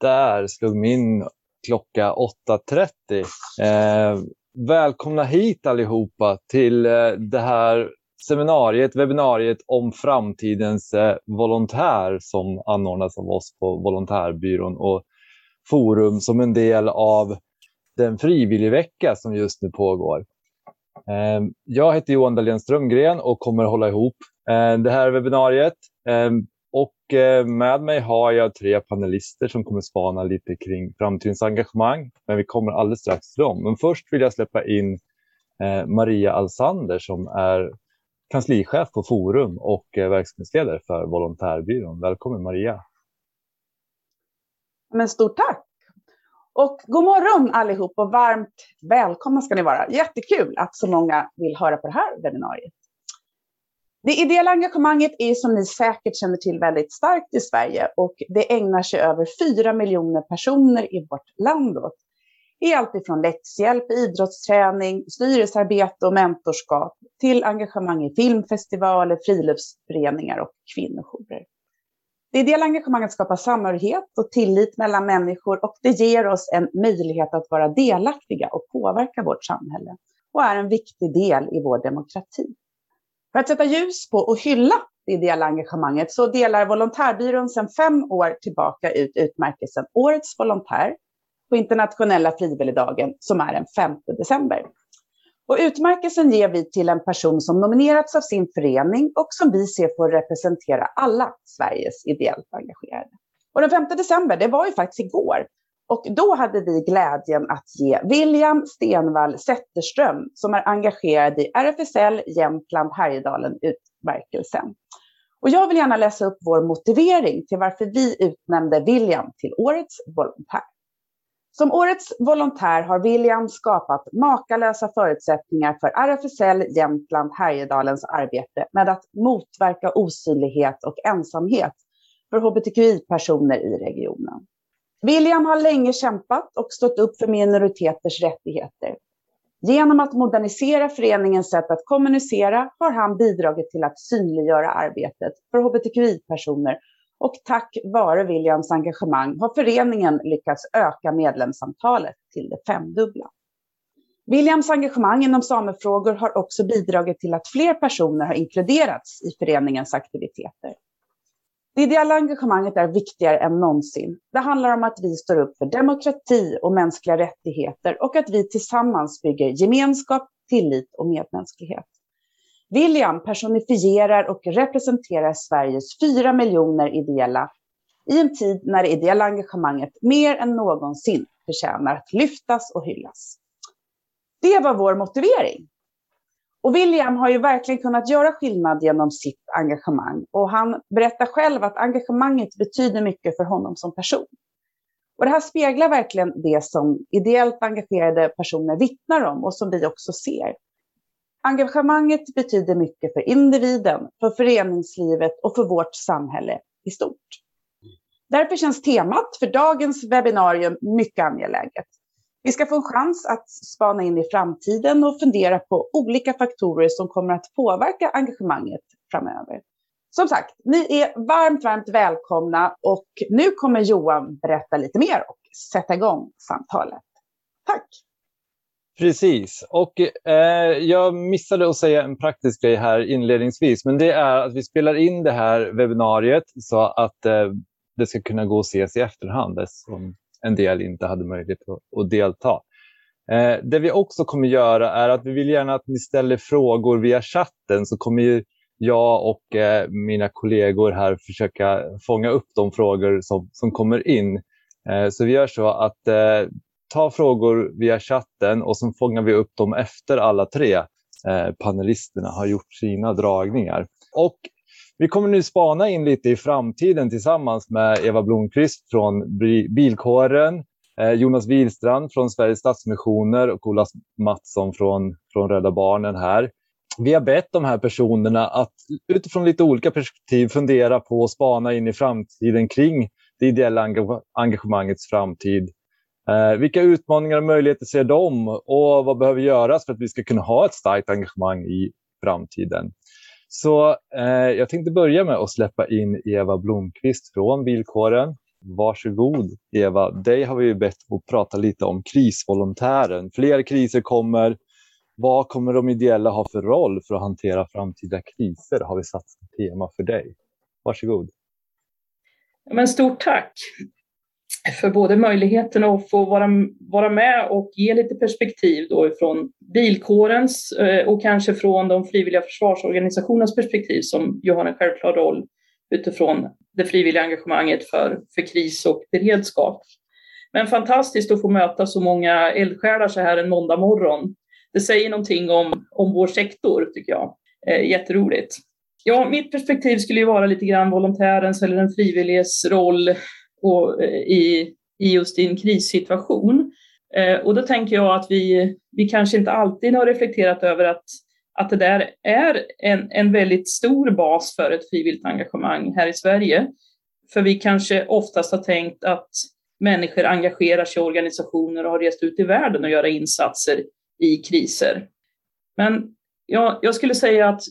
där slog min klocka 8.30. Eh, välkomna hit allihopa till eh, det här seminariet, webbinariet om framtidens eh, volontär som anordnas av oss på Volontärbyrån och Forum som en del av den frivilligvecka som just nu pågår. Eh, jag heter Johan Dahlén Strömgren och kommer hålla ihop eh, det här webbinariet. Eh, och eh, med mig har jag tre panelister som kommer spana lite kring framtidens engagemang. Men vi kommer alldeles strax till dem. Men först vill jag släppa in eh, Maria Alsander som är kanslichef på Forum och eh, verksamhetsledare för Volontärbyrån. Välkommen Maria! Men stort tack! Och god morgon allihop och varmt välkomna ska ni vara. Jättekul att så många vill höra på det här webbinariet. Det ideella engagemanget är som ni säkert känner till väldigt starkt i Sverige och det ägnar sig över 4 miljoner personer i vårt land åt. I allt ifrån läxhjälp, idrottsträning, styrelsearbete och mentorskap till engagemang i filmfestivaler, friluftsföreningar och kvinnojourer. Det ideella engagemanget skapar samhörighet och tillit mellan människor och det ger oss en möjlighet att vara delaktiga och påverka vårt samhälle och är en viktig del i vår demokrati. För att sätta ljus på och hylla det ideella engagemanget så delar Volontärbyrån sedan fem år tillbaka ut utmärkelsen Årets volontär på internationella frivilligdagen som är den 5 december. Och utmärkelsen ger vi till en person som nominerats av sin förening och som vi ser får representera alla Sveriges ideellt engagerade. Och den 5 december, det var ju faktiskt igår. Och då hade vi glädjen att ge William Stenvall Zetterström, som är engagerad i RFSL Jämtland Härjedalen, utmärkelsen. Och jag vill gärna läsa upp vår motivering till varför vi utnämnde William till årets volontär. Som årets volontär har William skapat makalösa förutsättningar för RFSL Jämtland Härjedalens arbete med att motverka osynlighet och ensamhet för hbtqi-personer i regionen. William har länge kämpat och stått upp för minoriteters rättigheter. Genom att modernisera föreningens sätt att kommunicera har han bidragit till att synliggöra arbetet för hbtqi-personer och tack vare Williams engagemang har föreningen lyckats öka medlemsantalet till det femdubbla. Williams engagemang inom samefrågor har också bidragit till att fler personer har inkluderats i föreningens aktiviteter. Det ideella engagemanget är viktigare än någonsin. Det handlar om att vi står upp för demokrati och mänskliga rättigheter och att vi tillsammans bygger gemenskap, tillit och medmänsklighet. William personifierar och representerar Sveriges fyra miljoner ideella i en tid när det ideella engagemanget mer än någonsin förtjänar att lyftas och hyllas. Det var vår motivering. Och William har ju verkligen kunnat göra skillnad genom sitt engagemang. Och han berättar själv att engagemanget betyder mycket för honom som person. Och det här speglar verkligen det som ideellt engagerade personer vittnar om och som vi också ser. Engagemanget betyder mycket för individen, för föreningslivet och för vårt samhälle i stort. Därför känns temat för dagens webbinarium mycket angeläget. Vi ska få en chans att spana in i framtiden och fundera på olika faktorer som kommer att påverka engagemanget framöver. Som sagt, ni är varmt, varmt välkomna och nu kommer Johan berätta lite mer och sätta igång samtalet. Tack! Precis, och eh, jag missade att säga en praktisk grej här inledningsvis, men det är att vi spelar in det här webbinariet så att eh, det ska kunna gå att ses i efterhand som en del inte hade möjlighet att, att delta. Eh, det vi också kommer göra är att vi vill gärna att ni ställer frågor via chatten så kommer jag och eh, mina kollegor här försöka fånga upp de frågor som, som kommer in. Eh, så vi gör så att eh, ta frågor via chatten och så fångar vi upp dem efter alla tre eh, panelisterna har gjort sina dragningar. Och vi kommer nu spana in lite i framtiden tillsammans med Eva Blomqvist från Bilkåren, eh, Jonas Wilstrand från Sveriges Stadsmissioner och Ola Mattsson från, från Rädda Barnen här. Vi har bett de här personerna att utifrån lite olika perspektiv fundera på och spana in i framtiden kring det ideella engagemangets framtid. Eh, vilka utmaningar och möjligheter ser de och vad behöver göras för att vi ska kunna ha ett starkt engagemang i framtiden? Så eh, jag tänkte börja med att släppa in Eva Blomqvist från Bilkåren. Varsågod Eva. Dig har vi bett att prata lite om krisvolontären. Fler kriser kommer. Vad kommer de ideella ha för roll för att hantera framtida kriser? Har vi satt som tema för dig. Varsågod. Men stort tack för både möjligheten att få vara, vara med och ge lite perspektiv då från bilkårens eh, och kanske från de frivilliga försvarsorganisationernas perspektiv som ju har en självklar roll utifrån det frivilliga engagemanget för, för kris och beredskap. Men fantastiskt att få möta så många eldsjälar så här en måndag morgon. Det säger någonting om, om vår sektor, tycker jag. Eh, jätteroligt. Ja, mitt perspektiv skulle ju vara lite grann volontärens eller den frivilliges roll och, eh, i, i just en krissituation. Eh, och då tänker jag att vi, vi kanske inte alltid har reflekterat över att, att det där är en, en väldigt stor bas för ett frivilligt engagemang här i Sverige. För vi kanske oftast har tänkt att människor engagerar sig i organisationer och har rest ut i världen och göra insatser i kriser. Men jag, jag skulle säga att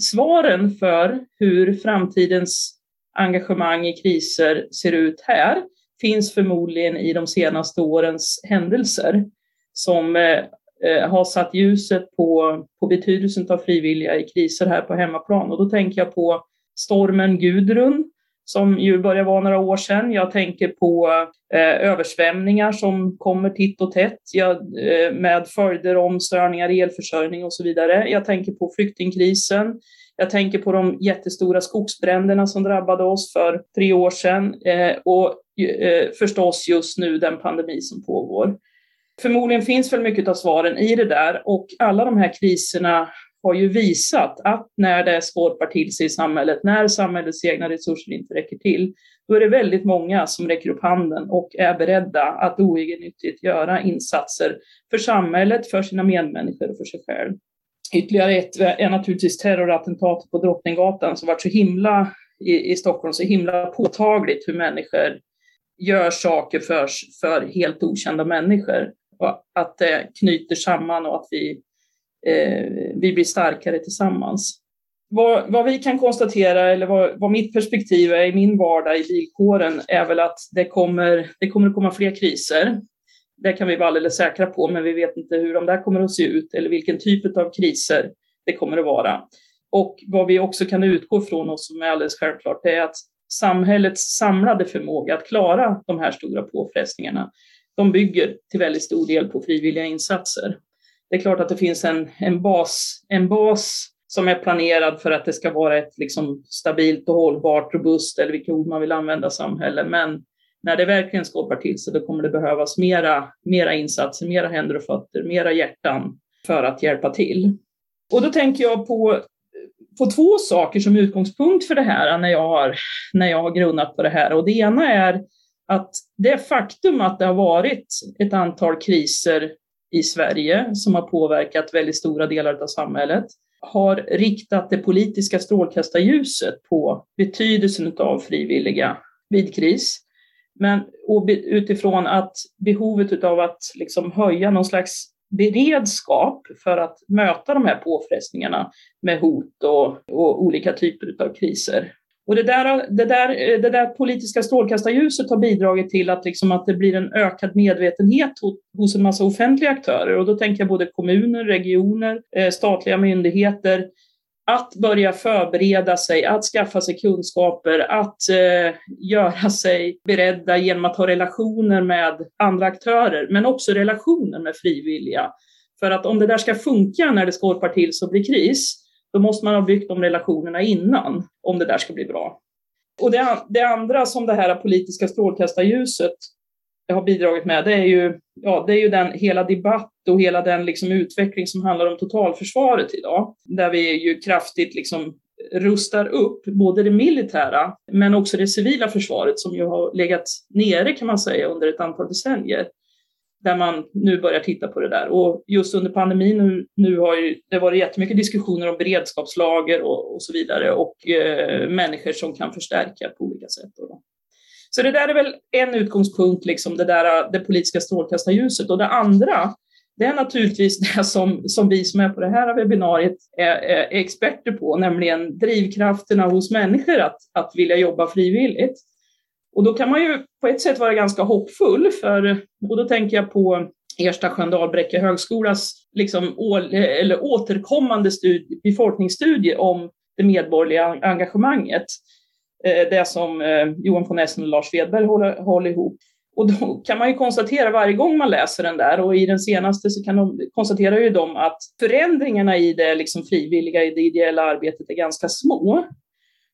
svaren för hur framtidens engagemang i kriser ser ut här finns förmodligen i de senaste årens händelser som eh, eh, har satt ljuset på, på betydelsen av frivilliga i kriser här på hemmaplan. Och då tänker jag på stormen Gudrun som ju börjar vara några år sedan. Jag tänker på eh, översvämningar som kommer titt och tätt jag, eh, med följder om störningar i elförsörjning och så vidare. Jag tänker på flyktingkrisen. Jag tänker på de jättestora skogsbränderna som drabbade oss för tre år sedan eh, och eh, förstås just nu den pandemi som pågår. Förmodligen finns väl mycket av svaren i det där och alla de här kriserna har ju visat att när det skorpar till sig i samhället, när samhällets egna resurser inte räcker till, då är det väldigt många som räcker upp handen och är beredda att oegennyttigt göra insatser för samhället, för sina medmänniskor och för sig själv. Ytterligare ett är naturligtvis terrorattentatet på Drottninggatan som varit så himla i, i Stockholm, så himla påtagligt hur människor gör saker för, för helt okända människor. Och att det knyter samman och att vi, eh, vi blir starkare tillsammans. Vad, vad, vi kan konstatera, eller vad, vad, mitt perspektiv är i min vardag i bilkåren, är väl att det kommer, det kommer att komma fler kriser. Det kan vi vara alldeles säkra på, men vi vet inte hur de där kommer att se ut eller vilken typ av kriser det kommer att vara. Och vad vi också kan utgå från och som är alldeles självklart, är att samhällets samlade förmåga att klara de här stora påfrestningarna, de bygger till väldigt stor del på frivilliga insatser. Det är klart att det finns en, en, bas, en bas som är planerad för att det ska vara ett liksom stabilt och hållbart, robust, eller vilka ord man vill använda, samhälle. Men när det verkligen skåpar till sig, då kommer det behövas mera, mera insatser, mera händer och fötter, mera hjärtan för att hjälpa till. Och då tänker jag på, på två saker som utgångspunkt för det här när jag, har, när jag har grunnat på det här. Och det ena är att det faktum att det har varit ett antal kriser i Sverige som har påverkat väldigt stora delar av samhället har riktat det politiska strålkastarljuset på betydelsen av frivilliga vid kris. Men utifrån att behovet av att liksom höja någon slags beredskap för att möta de här påfrestningarna med hot och, och olika typer av kriser. Och det där, det, där, det där politiska strålkastarljuset har bidragit till att, liksom att det blir en ökad medvetenhet hos, en massa offentliga aktörer. Och då tänker jag både kommuner, regioner, eh, statliga myndigheter, att börja förbereda sig, att skaffa sig kunskaper, att eh, göra sig beredda genom att ha relationer med andra aktörer, men också relationer med frivilliga. För att om det där ska funka när det skorpar till så blir kris, då måste man ha byggt de relationerna innan, om det där ska bli bra. Och det, det andra som det här politiska strålkastarljuset har bidragit med, det är ju, ja, det är ju den hela debatt och hela den liksom utveckling som handlar om totalförsvaret idag, där vi ju kraftigt liksom rustar upp både det militära men också det civila försvaret som ju har legat nere kan man säga under ett antal decennier. Där man nu börjar titta på det där. Och just under pandemin nu, nu har ju det varit jättemycket diskussioner om beredskapslager och, och så vidare och eh, människor som kan förstärka på olika sätt. Då. Så det där är väl en utgångspunkt, liksom det, där, äh, det politiska strålkastarljuset. Och det andra, det är naturligtvis det som, som vi som är på det här webbinariet är, är experter på, nämligen drivkrafterna hos människor att, att vilja jobba frivilligt. Och då kan man ju på ett sätt vara ganska hoppfull, för, och då tänker jag på Ersta Sköndal-Bräcke högskolas liksom, å, eller återkommande studie, befolkningsstudie om det medborgerliga engagemanget. Eh, det som eh, Johan von Essen och Lars Svedberg håller, håller ihop. Och då kan man ju konstatera varje gång man läser den där och i den senaste så kan de, konstaterar ju de att förändringarna i det liksom frivilliga, i det ideella arbetet är ganska små.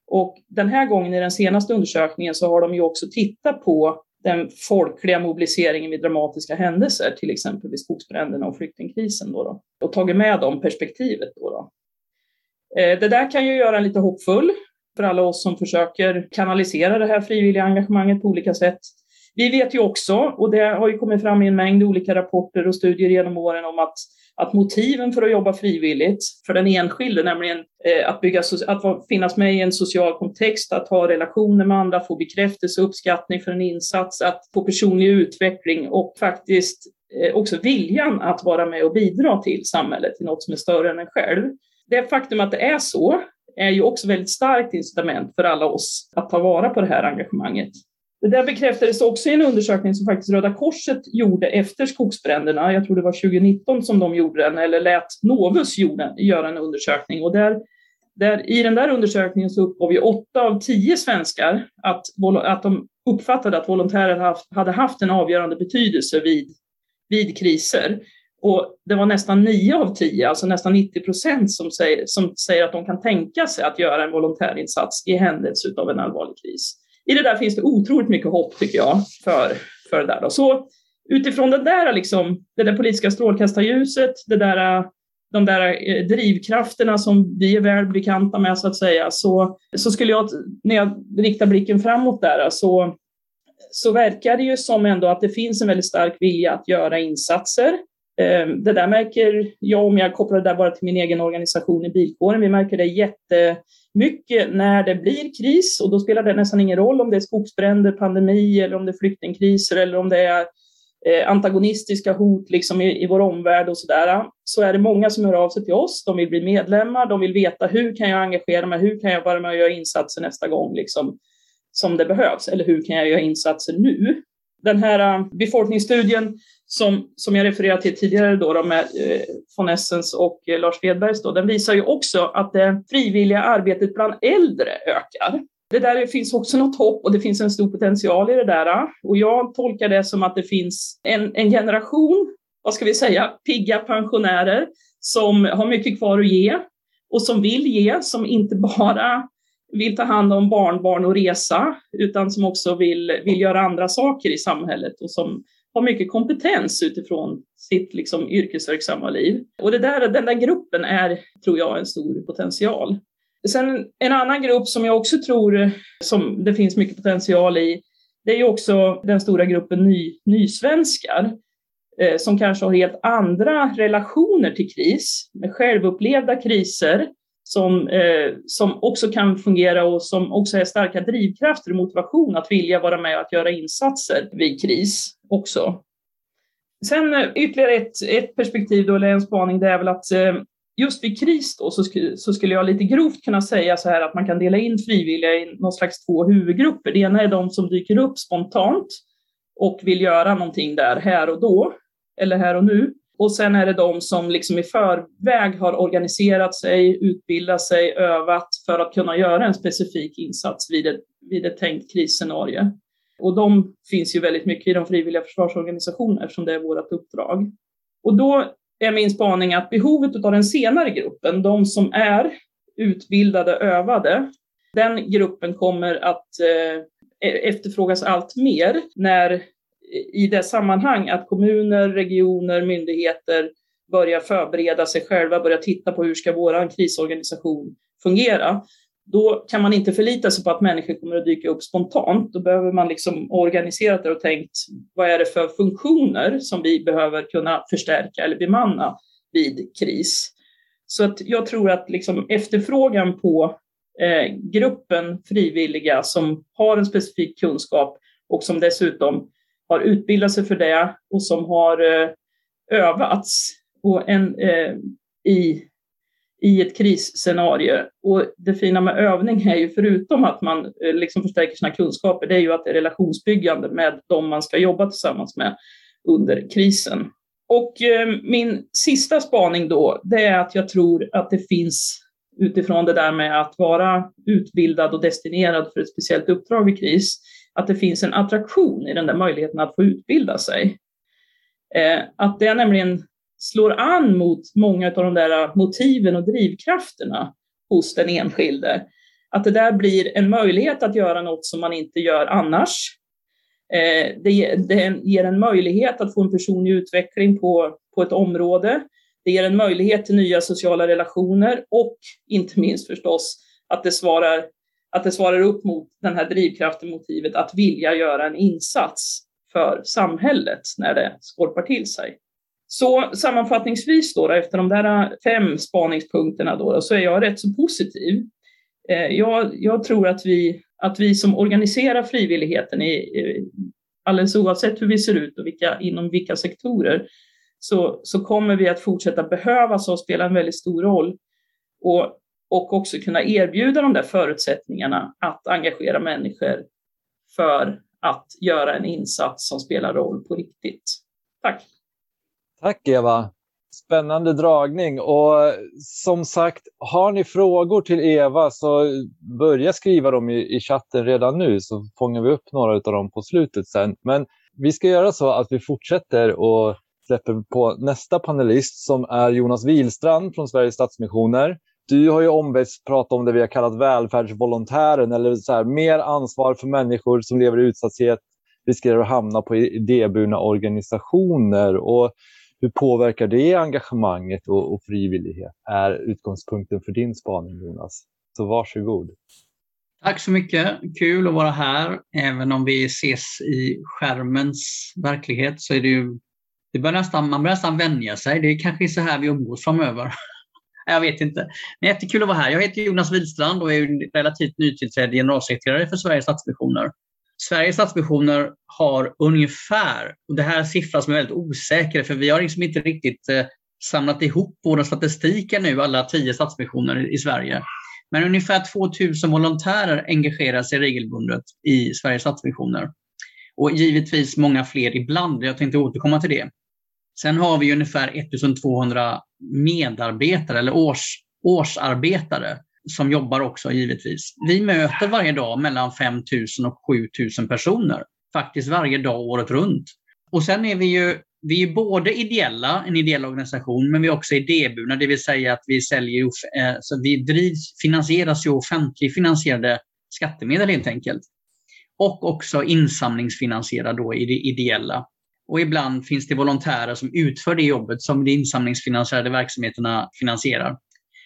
Och den här gången i den senaste undersökningen så har de ju också tittat på den folkliga mobiliseringen vid dramatiska händelser, till exempel vid skogsbränderna och flyktingkrisen då, då och tagit med dem perspektivet. Då, då. Eh, det där kan ju göra en lite hoppfull för alla oss som försöker kanalisera det här frivilliga engagemanget på olika sätt. Vi vet ju också, och det har ju kommit fram i en mängd olika rapporter och studier genom åren om att, att motiven för att jobba frivilligt för den enskilde, nämligen eh, att, bygga, att finnas med i en social kontext, att ha relationer med andra, få bekräftelse och uppskattning för en insats, att få personlig utveckling och faktiskt eh, också viljan att vara med och bidra till samhället, till något som är större än en själv. Det faktum att det är så är ju också väldigt starkt incitament för alla oss att ta vara på det här engagemanget. Det där bekräftades också i en undersökning som faktiskt Röda Korset gjorde efter skogsbränderna. Jag tror det var 2019 som de gjorde den, eller lät Novus gjorde, göra en undersökning. Och där, där, I den där undersökningen så uppgav ju åtta av tio svenskar att, att de uppfattade att volontärer haft, hade haft en avgörande betydelse vid, vid kriser. Och det var nästan nio av tio, alltså nästan 90 procent, som säger, som säger att de kan tänka sig att göra en volontärinsats i händelse av en allvarlig kris i det där finns det otroligt mycket hopp tycker jag för, för det där. Då. Så utifrån det där, liksom, det där politiska strålkastarljuset, det där, de där eh, drivkrafterna som vi är väl bekanta med så att säga, så, så skulle jag, när jag riktar blicken framåt där, så, så verkar det ju som ändå att det finns en väldigt stark vilja att göra insatser. Eh, det där märker jag, om jag kopplar det där bara till min egen organisation i bilkåren, vi märker det jättemycket när det blir kris och då spelar det nästan ingen roll om det är skogsbränder, pandemi eller om det är flyktingkriser eller om det är eh, antagonistiska hot liksom i, i vår omvärld och sådär, så är det många som hör av sig till oss. De vill bli medlemmar, de vill veta hur kan jag engagera mig, hur kan jag vara med och göra insatser nästa gång liksom, som det behövs, eller hur kan jag göra insatser nu? Den här eh, befolkningsstudien som, som jag refererade till tidigare då, då med eh, von Essens och eh, Lars Svedbergs, då, den visar ju också att det frivilliga arbetet bland äldre ökar. Det där finns också något hopp och det finns en stor potential i det där. Eh. Och jag tolkar det som att det finns en, en generation, vad ska vi säga, pigga pensionärer som har mycket kvar att ge och som vill ge, som inte bara vill ta hand om barnbarn och resa, utan som också vill, vill göra andra saker i samhället och som har mycket kompetens utifrån sitt liksom, yrkesverksamma liv. Och det där, den där gruppen är, tror jag, en stor potential. Sen en annan grupp som jag också tror som det finns mycket potential i, det är ju också den stora gruppen ny, nysvenskar eh, som kanske har helt andra relationer till kris, med självupplevda kriser som, eh, som också kan fungera och som också är starka drivkrafter och motivation att vilja vara med och att göra insatser vid kris också. Sen eh, ytterligare ett, ett perspektiv då, eller en spaning, det är väl att eh, just vid kris då, så, sk så, skulle jag lite grovt kunna säga så här att man kan dela in frivilliga i någon slags två huvudgrupper. Det ena är de som dyker upp spontant och vill göra någonting där här och då, eller här och nu. Och sen är det de som liksom i förväg har organiserat sig, utbildat sig, övat för att kunna göra en specifik insats vid ett, vid ett tänkt krisscenario. Och de finns ju väldigt mycket i de frivilliga försvarsorganisationerna eftersom det är vårt uppdrag. Och då är min spaning att behovet av den senare gruppen, de som är utbildade, övade, den gruppen kommer att eh, e-, efterfrågas allt mer när i det sammanhang att kommuner, regioner, myndigheter börjar förbereda sig själva, börjar titta på hur ska vår krisorganisation fungera. Då kan man inte förlita sig på att människor kommer att dyka upp spontant. Då behöver man liksom organisera det och tänkt vad är det för funktioner som vi behöver kunna förstärka eller bemanna vid kris. Så att jag tror att liksom efterfrågan på eh, gruppen frivilliga som har en specifik kunskap och som dessutom har utbildat sig för det och som har eh, övats och en, eh, i, i ett krisscenario. Och det fina med övning är ju förutom att man eh, liksom förstärker sina kunskaper, det är ju att det är relationsbyggande med de man ska jobba tillsammans med under krisen. Och eh, min sista spaning då, det är att jag tror att det finns utifrån det där med att vara utbildad och destinerad för ett speciellt uppdrag i kris, att det finns en attraktion i den där möjligheten att få utbilda sig. Eh, att det nämligen slår an mot många av de där motiven och drivkrafterna hos den enskilde. Att det där blir en möjlighet att göra något som man inte gör annars. Eh, det, det ger en möjlighet att få en personlig utveckling på, på ett område. Det ger en möjlighet till nya sociala relationer och inte minst förstås att det svarar, att det svarar upp mot den här drivkraften, motivet att vilja göra en insats för samhället när det skorpar till sig. Så sammanfattningsvis då, efter de där fem spaningspunkterna då, så är jag rätt så positiv. Eh, jag, jag tror att vi, att vi som organiserar frivilligheten, i, alldeles oavsett hur vi ser ut och vilka, inom vilka sektorer, så, så kommer vi att fortsätta behövas och spela en väldigt stor roll. Och, och också kunna erbjuda de där förutsättningarna att engagera människor för att göra en insats som spelar roll på riktigt. Tack! Tack Eva! Spännande dragning och som sagt, har ni frågor till Eva så börja skriva dem i, i chatten redan nu så fångar vi upp några av dem på slutet sen. Men vi ska göra så att vi fortsätter och släpper på nästa panelist som är Jonas Wilstrand från Sveriges Stadsmissioner. Du har ju ombetts prata om det vi har kallat välfärdsvolontären eller så här, mer ansvar för människor som lever i utsatthet riskerar att hamna på idéburna organisationer. Och hur påverkar det engagemanget och, och frivillighet? är utgångspunkten för din spaning, Jonas. Så varsågod. Tack så mycket. Kul att vara här. Även om vi ses i skärmens verklighet så är det ju det börjar nästan, man börjar nästan vänja sig. Det är kanske så här vi umgås framöver. Jag vet inte. Men jättekul att vara här. Jag heter Jonas Widstrand och är relativt nytillträdd generalsekreterare för Sveriges Stadsmissioner. Sveriges Stadsmissioner har ungefär, och det här är en siffra som är väldigt osäker för vi har liksom inte riktigt eh, samlat ihop våra statistiker nu, alla tio stadsmissioner i Sverige. Men ungefär 2000 volontärer engagerar sig regelbundet i Sveriges Stadsmissioner. Och givetvis många fler ibland, jag tänkte återkomma till det. Sen har vi ungefär 1200 medarbetare eller års, årsarbetare som jobbar också givetvis. Vi möter varje dag mellan 5000 och 7000 personer. Faktiskt varje dag året runt. Och sen är vi ju vi är både ideella, en ideell organisation, men vi är också idéburna, det vill säga att vi säljer, eh, så vi drivs, finansieras ju offentligt finansierade skattemedel helt enkelt. Och också insamlingsfinansierade då i det ideella. Och ibland finns det volontärer som utför det jobbet som de insamlingsfinansierade verksamheterna finansierar.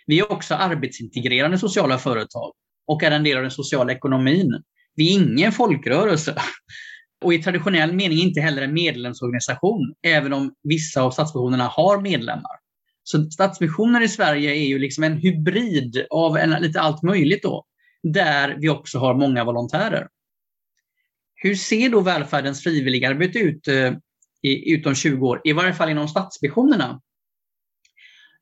Vi är också arbetsintegrerande sociala företag och är en del av den sociala ekonomin. Vi är ingen folkrörelse och i traditionell mening inte heller en medlemsorganisation, även om vissa av stadsmissionerna har medlemmar. Så Stadsmissioner i Sverige är ju liksom en hybrid av en, lite allt möjligt då, där vi också har många volontärer. Hur ser då välfärdens frivilligarbete ut eh, i, utom 20 år, i varje fall inom stadsmissionerna?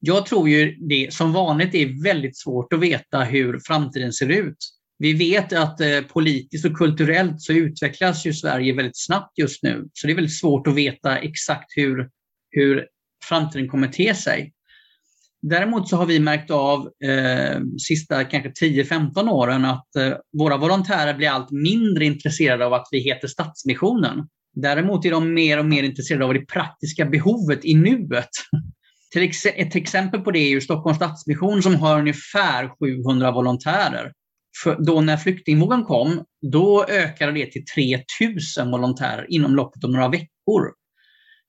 Jag tror ju det som vanligt är väldigt svårt att veta hur framtiden ser ut. Vi vet att eh, politiskt och kulturellt så utvecklas ju Sverige väldigt snabbt just nu. Så det är väldigt svårt att veta exakt hur, hur framtiden kommer te sig. Däremot så har vi märkt av eh, sista kanske 10-15 åren att eh, våra volontärer blir allt mindre intresserade av att vi heter Stadsmissionen. Däremot är de mer och mer intresserade av det praktiska behovet i nuet. Ett exempel på det är ju Stockholms Stadsmission som har ungefär 700 volontärer. För då när flyktingvågen kom, då ökade det till 3000 volontärer inom loppet av några veckor.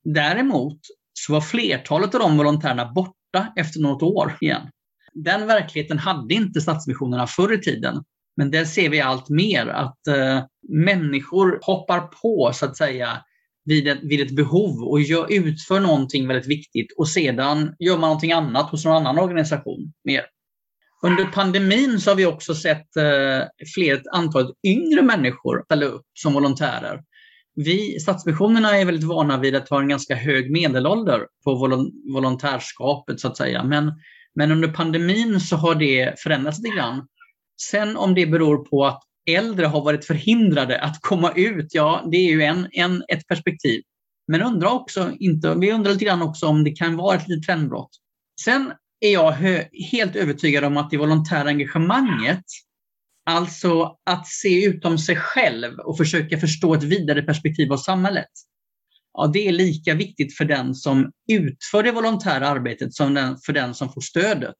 Däremot så var flertalet av de volontärerna borta efter något år igen. Den verkligheten hade inte Stadsmissionerna förr i tiden. Men där ser vi allt mer att eh, människor hoppar på så att säga vid ett, vid ett behov och gör, utför någonting väldigt viktigt och sedan gör man någonting annat hos någon annan organisation mer. Under pandemin så har vi också sett eh, fler antal yngre människor ställa upp som volontärer. Vi, Stadsmissionerna är väldigt vana vid att ha en ganska hög medelålder på volontärskapet så att säga. Men Men under pandemin så har det förändrats lite grann. Sen om det beror på att äldre har varit förhindrade att komma ut, ja det är ju en, en, ett perspektiv. Men undrar också inte, vi undrar lite grann också om det kan vara ett litet trendbrott. Sen är jag helt övertygad om att det volontära engagemanget, alltså att se utom sig själv och försöka förstå ett vidare perspektiv av samhället, ja, det är lika viktigt för den som utför det volontära arbetet som den, för den som får stödet.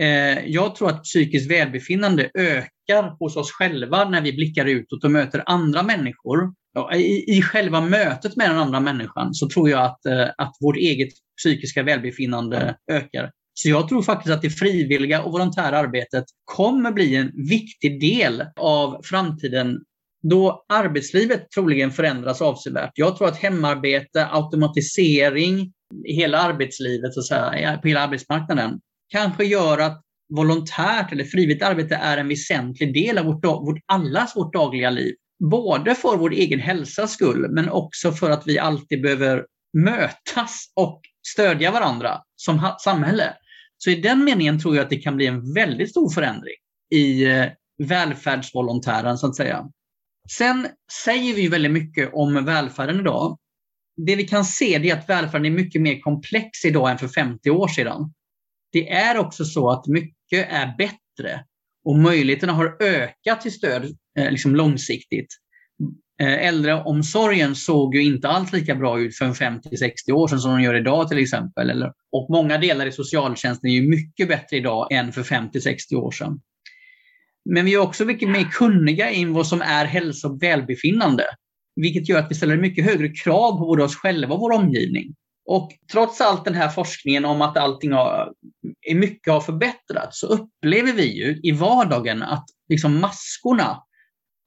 Eh, jag tror att psykiskt välbefinnande ökar hos oss själva när vi blickar utåt och möter andra människor. I, själva mötet med den andra människan så tror jag att, eh, att vårt eget psykiska välbefinnande ökar. Så jag tror faktiskt att det frivilliga och volontära arbetet kommer bli en viktig del av framtiden då arbetslivet troligen förändras avsevärt. Jag tror att hemarbete, automatisering i hela arbetslivet, så att säga, på hela arbetsmarknaden, kanske gör att volontärt eller frivilligt arbete är en väsentlig del av vårt, vårt, allas vårt dagliga liv. Både för vår egen hälsas skull, men också för att vi alltid behöver mötas och stödja varandra som samhälle. Så i den meningen tror jag att det kan bli en väldigt stor förändring i eh, välfärdsvolontären, så att säga. Sen säger vi väldigt mycket om välfärden idag. Det vi kan se är att välfärden är mycket mer komplex idag än för 50 år sedan. Det är också så att mycket är bättre och möjligheterna har ökat till stöd eh, liksom långsiktigt. Eh, äldreomsorgen såg ju inte alls lika bra ut för 50-60 år sedan som de gör idag till exempel. Eller, och många delar i socialtjänsten är ju mycket bättre idag än för 50-60 år sedan. Men vi är också mycket mer kunniga i vad som är hälsa och välbefinnande. Vilket gör att vi ställer mycket högre krav på både oss själva och vår omgivning. Och trots allt den här forskningen om att allting har, mycket har förbättrats så upplever vi ju i vardagen att liksom maskorna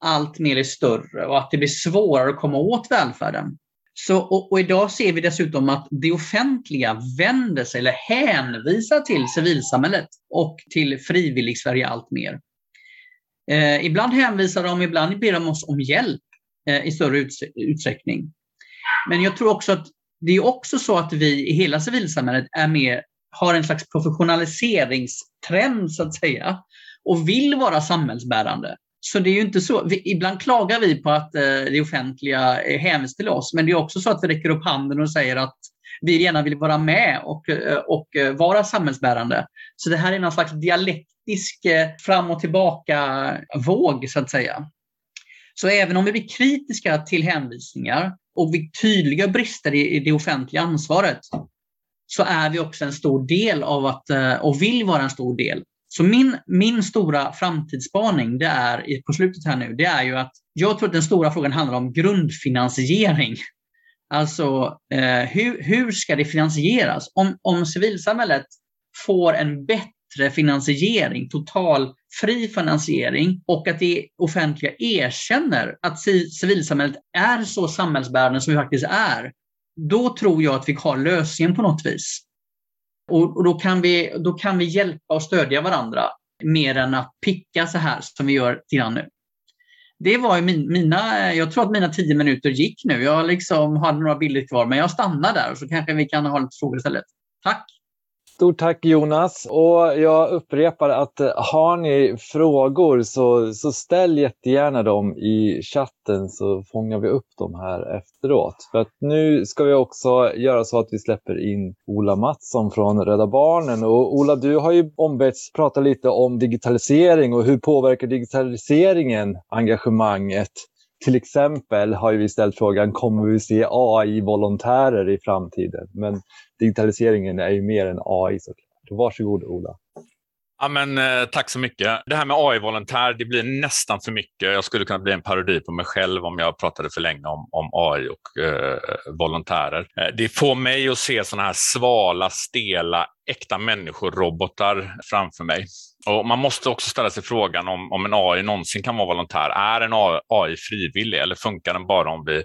allt mer är större och att det blir svårare att komma åt välfärden. Så, och, och, idag ser vi dessutom att det offentliga vänder sig eller hänvisar till civilsamhället och till frivillig-Sverige allt mer. Eh, ibland hänvisar de, ibland ber de oss om hjälp eh, i större utsträckning. Men jag tror också att det är också så att vi i hela civilsamhället är med, har en slags professionaliseringstrend så att säga och vill vara samhällsbärande. Så det är ju inte så. Vi, ibland klagar vi på att eh, det offentliga hänvisar till oss, men det är också så att vi räcker upp handen och säger att vi gärna vill vara med och, eh, och eh, vara samhällsbärande. Så det här är någon slags dialektisk eh, fram och tillbaka våg så att säga. Så även om vi blir kritiska till hänvisningar och vi tydliga brister i, det offentliga ansvaret så är vi också en stor del av att, eh, och vill vara en stor del. Så min, min stora framtidsspaning det är, på slutet här nu, det är ju att jag tror att den stora frågan handlar om grundfinansiering. Alltså eh, hur, hur ska det finansieras? Om, om civilsamhället får en bättre finansiering, total fri finansiering och att det offentliga erkänner att civilsamhället är så samhällsbärande som vi faktiskt är, då tror jag att vi har lösningen på något vis. Och, och, då, kan vi, då kan vi hjälpa och stödja varandra mer än att picka så här som vi gör till nu det var min, mina, jag tror att mina tio minuter gick nu. Jag liksom hade några bilder kvar, men jag stannar där så kanske vi kan ha lite frågor istället. Tack! Stort tack Jonas! Och jag upprepar att eh, har ni frågor så, så ställ jättegärna dem i chatten så fångar vi upp dem här efteråt. För att nu ska vi också göra så att vi släpper in Ola Mattsson från Rädda Barnen. Och Ola, du har ju ombetts prata lite om digitalisering och hur påverkar digitaliseringen engagemanget? Till exempel har vi ställt frågan, kommer vi se AI-volontärer i framtiden? Men digitaliseringen är ju mer än AI såklart. Varsågod Ola. Ja, men, eh, tack så mycket. Det här med AI-volontär, det blir nästan för mycket. Jag skulle kunna bli en parodi på mig själv om jag pratade för länge om, om AI och eh, volontärer. Eh, det får mig att se sådana här svala, stela, äkta människorobotar framför mig. Och man måste också ställa sig frågan om, om en AI någonsin kan vara volontär. Är en AI frivillig eller funkar den bara om vi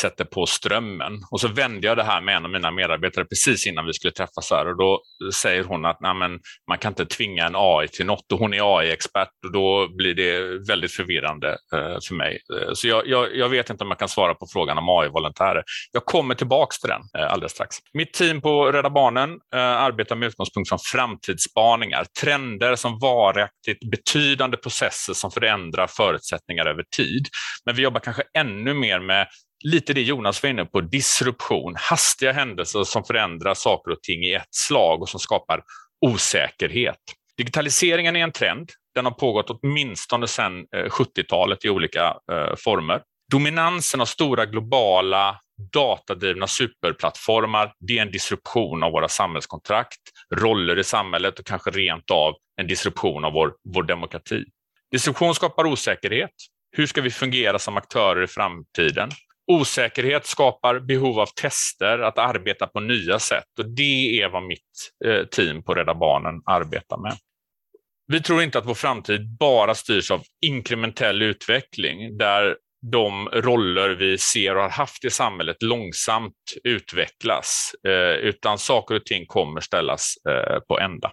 sätter på strömmen? Och så vände jag det här med en av mina medarbetare precis innan vi skulle träffas här och då säger hon att nej, men, man kan inte tvinga en AI till något och hon är AI-expert och då blir det väldigt förvirrande eh, för mig. Eh, så jag, jag, jag, vet inte om jag kan svara på frågan om AI-volontärer. Jag kommer tillbaks till den eh, alldeles strax. Mitt team på Rädda Barnen eh, arbetar med utgångspunkt från framtidsspaningar, trender som varaktigt betydande processer som förändrar förutsättningar över tid. Men vi jobbar kanske ännu mer med lite det Jonas var inne på, disruption, hastiga händelser som förändrar saker och ting i ett slag och som skapar osäkerhet. Digitaliseringen är en trend. Den har pågått åtminstone sedan eh, 70-talet i olika eh, former. Dominansen av stora globala datadrivna superplattformar, det är en disruption av våra samhällskontrakt, roller i samhället och kanske rent av en disruption av vår, vår demokrati. Disruption skapar osäkerhet. Hur ska vi fungera som aktörer i framtiden? Osäkerhet skapar behov av tester, att arbeta på nya sätt och det är vad mitt eh, team på Rädda Barnen arbetar med. Vi tror inte att vår framtid bara styrs av inkrementell utveckling där de roller vi ser och har haft i samhället långsamt utvecklas, eh, utan saker och ting kommer ställas eh, på ända.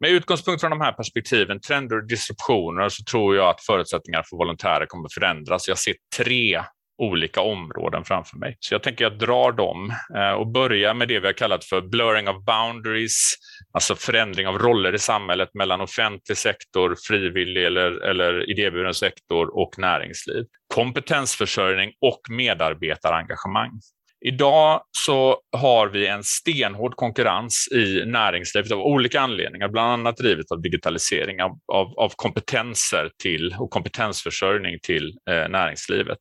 Med utgångspunkt från de här perspektiven, trender och disruptioner, så tror jag att förutsättningarna för volontärer kommer förändras. Jag ser tre olika områden framför mig. Så jag tänker jag drar dem eh, och börjar med det vi har kallat för blurring of boundaries, alltså förändring av roller i samhället mellan offentlig sektor, frivillig eller, eller idéburen sektor och näringsliv. Kompetensförsörjning och medarbetarengagemang. Idag så har vi en stenhård konkurrens i näringslivet av olika anledningar, bland annat drivet av digitalisering av, av, av kompetenser till och kompetensförsörjning till eh, näringslivet.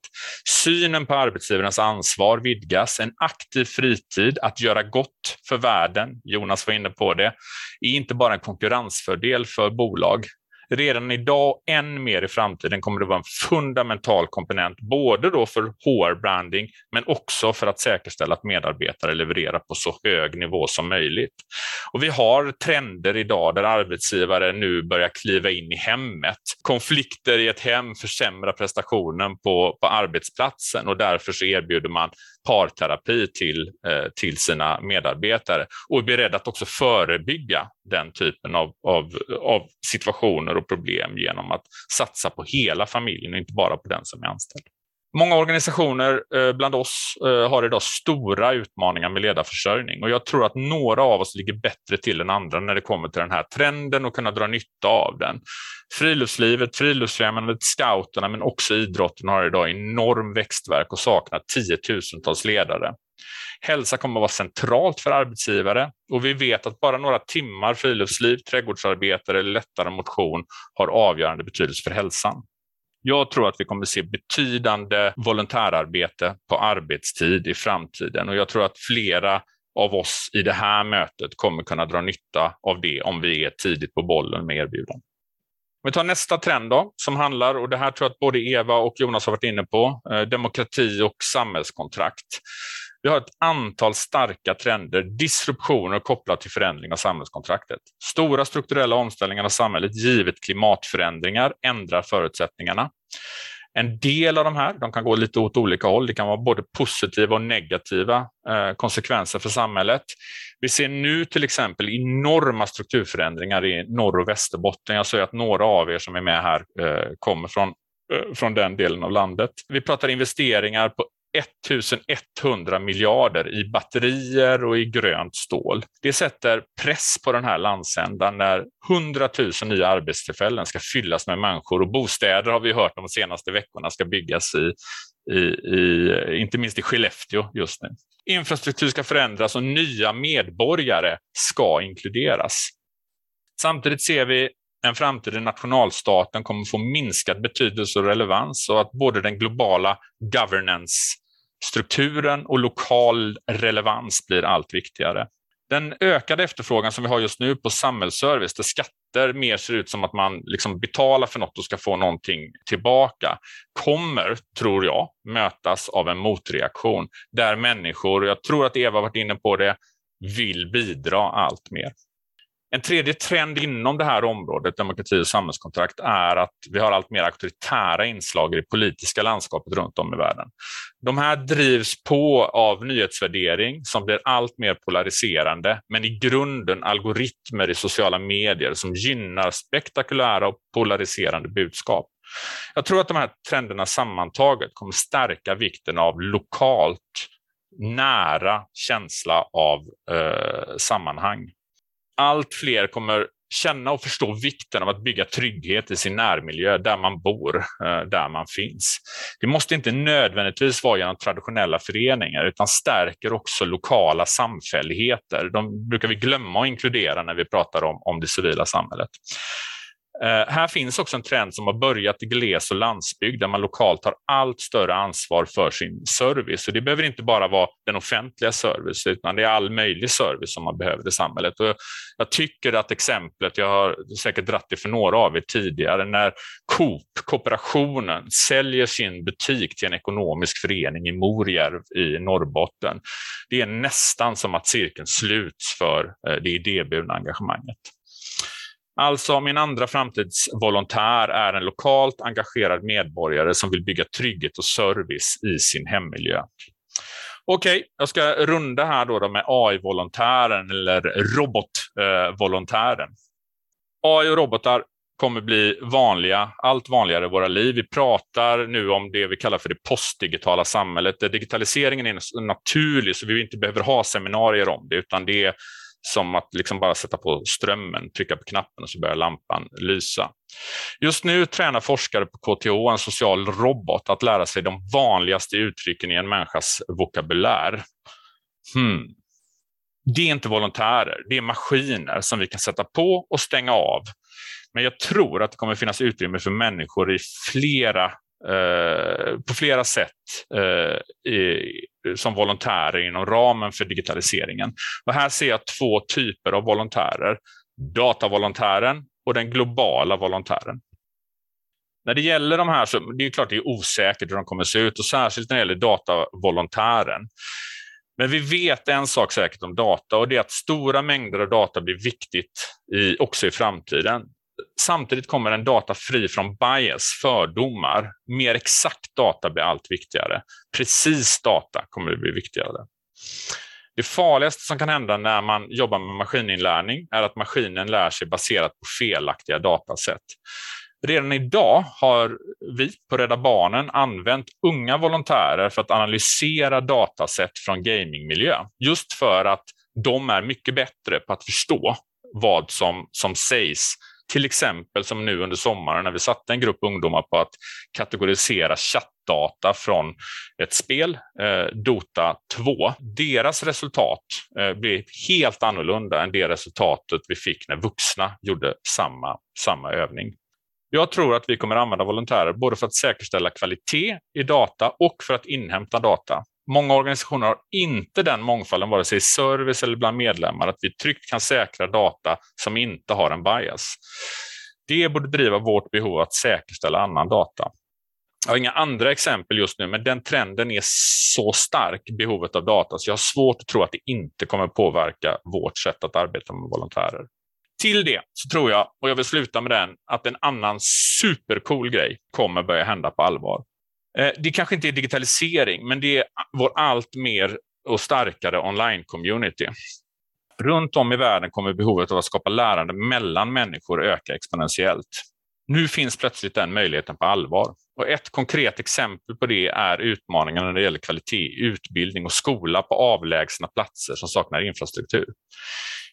Synen på arbetsgivarens ansvar vidgas, en aktiv fritid, att göra gott för världen, Jonas var inne på det, är inte bara en konkurrensfördel för bolag, redan idag och än mer i framtiden kommer det vara en fundamental komponent, både då för HR-branding, men också för att säkerställa att medarbetare levererar på så hög nivå som möjligt. Och vi har trender idag där arbetsgivare nu börjar kliva in i hemmet. Konflikter i ett hem försämrar prestationen på, på arbetsplatsen och därför så erbjuder man parterapi till, eh, till sina medarbetare och är beredd att också förebygga den typen av, av, av situationer och problem genom att satsa på hela familjen och inte bara på den som är anställd. Många organisationer eh, bland oss eh, har idag stora utmaningar med ledarförsörjning och jag tror att några av oss ligger bättre till än andra när det kommer till den här trenden och kunna dra nytta av den. Friluftslivet, Friluftsfrämjandet, scouterna men också idrotten har idag enorm växtverk och saknar tiotusentals ledare. Hälsa kommer att vara centralt för arbetsgivare och vi vet att bara några timmar friluftsliv, trädgårdsarbete eller lättare motion har avgörande betydelse för hälsan. Jag tror att vi kommer se betydande volontärarbete på arbetstid i framtiden och jag tror att flera av oss i det här mötet kommer kunna dra nytta av det om vi är tidigt på bollen med erbjudanden. Om vi tar nästa trend då, som handlar, och det här tror jag att både Eva och Jonas har varit inne på, eh, demokrati och samhällskontrakt. Vi har ett antal starka trender, disruptioner kopplat till förändring av samhällskontraktet. Stora strukturella omställningar av samhället givet klimatförändringar ändrar förutsättningarna. En del av de här de kan gå lite åt olika håll. Det kan vara både positiva och negativa eh, konsekvenser för samhället. Vi ser nu till exempel enorma strukturförändringar i Norr och Västerbotten. Jag ser att några av er som är med här eh, kommer från eh, från den delen av landet. Vi pratar investeringar på 1100 miljarder i batterier och i grönt stål. Det sätter press på den här landsändan när 100 000 nya arbetstillfällen ska fyllas med människor och bostäder har vi hört de senaste veckorna ska byggas i, i, i inte minst i Skellefteå just nu. Infrastruktur ska förändras och nya medborgare ska inkluderas. Samtidigt ser vi en framtid där nationalstaten kommer få minskad betydelse och relevans och att både den globala governance strukturen och lokal relevans blir allt viktigare. Den ökade efterfrågan som vi har just nu på samhällsservice, där skatter mer ser ut som att man liksom betalar för något och ska få någonting tillbaka, kommer, tror jag, mötas av en motreaktion där människor, jag tror att Eva varit inne på det, vill bidra allt mer. En tredje trend inom det här området, demokrati och samhällskontrakt, är att vi har allt mer auktoritära inslag i det politiska landskapet runt om i världen. De här drivs på av nyhetsvärdering som blir allt mer polariserande, men i grunden algoritmer i sociala medier som gynnar spektakulära och polariserande budskap. Jag tror att de här trenderna sammantaget kommer stärka vikten av lokalt nära känsla av eh, sammanhang. Allt fler kommer känna och förstå vikten av att bygga trygghet i sin närmiljö, där man bor, eh, där man finns. Det måste inte nödvändigtvis vara genom traditionella föreningar, utan stärker också lokala samfälligheter. De brukar vi glömma att inkludera när vi pratar om, om det civila samhället. Eh, här finns också en trend som har börjat i gles och landsbygd där man lokalt tar allt större ansvar för sin service. Och det behöver inte bara vara den offentliga service utan det är all möjlig service som man behöver i samhället. Och jag tycker att exemplet, jag har säkert dratt det för några av er tidigare, när Coop, kooperationen, säljer sin butik till en ekonomisk förening i Morjärv i Norrbotten. Det är nästan som att cirkeln sluts för eh, det idéburna engagemanget. Alltså min andra framtidsvolontär är en lokalt engagerad medborgare som vill bygga trygghet och service i sin hemmiljö. Okej, okay, jag ska runda här då, med AI-volontären eller robotvolontären. AI och robotar kommer bli vanliga, allt vanligare i våra liv. Vi pratar nu om det vi kallar för det postdigitala samhället, där digitaliseringen är naturlig, så vi inte behöver ha seminarier om det, utan det är som att liksom bara sätta på strömmen, trycka på knappen och så börjar lampan lysa. Just nu tränar forskare på KTH en social robot att lära sig de vanligaste uttrycken i en människas vokabulär. Hmm. Det är inte volontärer, det är maskiner som vi kan sätta på och stänga av. Men jag tror att det kommer finnas utrymme för människor i flera Eh, på flera sätt eh, i, som volontärer inom ramen för digitaliseringen. Och här ser jag två typer av volontärer. Datavolontären och den globala volontären. När det gäller de här så det är klart det är osäkert hur de kommer att se ut och särskilt när det gäller datavolontären. Men vi vet en sak säkert om data och det är att stora mängder av data blir viktigt i, också i framtiden. Samtidigt kommer en data fri från bias, fördomar. Mer exakt data blir allt viktigare. Precis data kommer att bli viktigare. Det farligaste som kan hända när man jobbar med maskininlärning är att maskinen lär sig baserat på felaktiga datasätt. Redan idag har vi på Rädda Barnen använt unga volontärer för att analysera datasätt från gamingmiljö. Just för att de är mycket bättre på att förstå vad som, som sägs till exempel som nu under sommaren när vi satte en grupp ungdomar på att kategorisera chattdata från ett spel, eh, Dota 2. Deras resultat eh, blev helt annorlunda än det resultatet vi fick när vuxna gjorde samma, samma övning. Jag tror att vi kommer använda volontärer både för att säkerställa kvalitet i data och för att inhämta data. Många organisationer har inte den mångfalden, vare sig i service eller bland medlemmar, att vi tryggt kan säkra data som inte har en bias. Det borde driva vårt behov att säkerställa annan data. Jag har inga andra exempel just nu, men den trenden är så stark, behovet av data, så jag har svårt att tro att det inte kommer påverka vårt sätt att arbeta med volontärer. Till det så tror jag, och jag vill sluta med den, att en annan supercool grej kommer börja hända på allvar. Eh, det kanske inte är digitalisering, men det är vår allt mer och starkare online-community. Runt om i världen kommer behovet av att skapa lärande mellan människor öka exponentiellt. Nu finns plötsligt den möjligheten på allvar. Och ett konkret exempel på det är utmaningarna när det gäller kvalitet, utbildning och skola på avlägsna platser som saknar infrastruktur.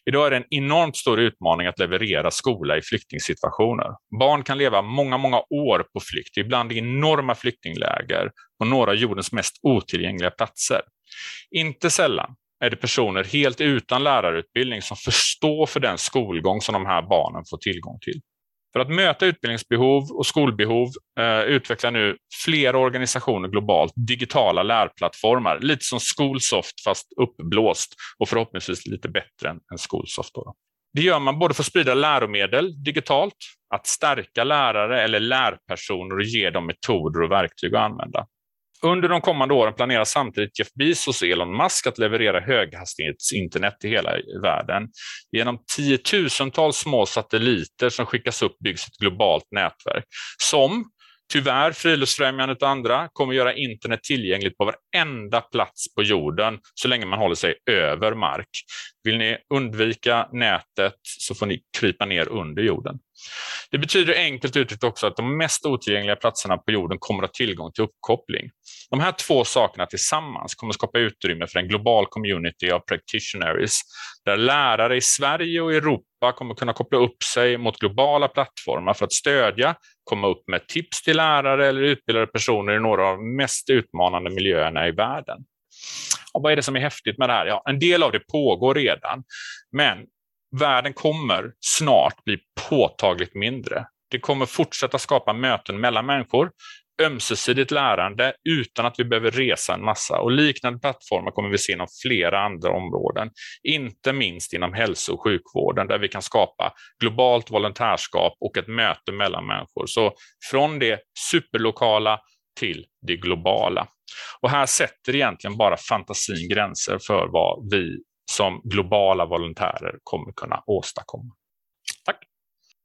Idag är det en enormt stor utmaning att leverera skola i flyktingsituationer. Barn kan leva många, många år på flykt, ibland i enorma flyktingläger på några av jordens mest otillgängliga platser. Inte sällan är det personer helt utan lärarutbildning som förstår för den skolgång som de här barnen får tillgång till. För att möta utbildningsbehov och skolbehov eh, utvecklar nu flera organisationer globalt digitala lärplattformar, lite som Schoolsoft fast uppblåst och förhoppningsvis lite bättre än, än Skolsoft. Då. Det gör man både för att sprida läromedel digitalt, att stärka lärare eller lärpersoner och ge dem metoder och verktyg att använda. Under de kommande åren planerar samtidigt Jeff Bezos och Elon Musk att leverera höghastighetsinternet till hela världen. Genom tiotusentals små satelliter som skickas upp byggs ett globalt nätverk som Tyvärr, Friluftsfrämjandet och andra kommer göra internet tillgängligt på varenda plats på jorden så länge man håller sig över mark. Vill ni undvika nätet så får ni krypa ner under jorden. Det betyder enkelt uttryckt också att de mest otillgängliga platserna på jorden kommer att ha tillgång till uppkoppling. De här två sakerna tillsammans kommer att skapa utrymme för en global community av practitioners där lärare i Sverige och Europa kommer kunna koppla upp sig mot globala plattformar för att stödja, komma upp med tips till lärare eller utbildade personer i några av de mest utmanande miljöerna i världen. Och vad är det som är häftigt med det här? Ja, en del av det pågår redan, men världen kommer snart bli påtagligt mindre. Det kommer fortsätta skapa möten mellan människor, ömsesidigt lärande utan att vi behöver resa en massa. Och liknande plattformar kommer vi se inom flera andra områden, inte minst inom hälso och sjukvården där vi kan skapa globalt volontärskap och ett möte mellan människor. Så från det superlokala till det globala. Och här sätter egentligen bara fantasin gränser för vad vi som globala volontärer kommer kunna åstadkomma. Tack!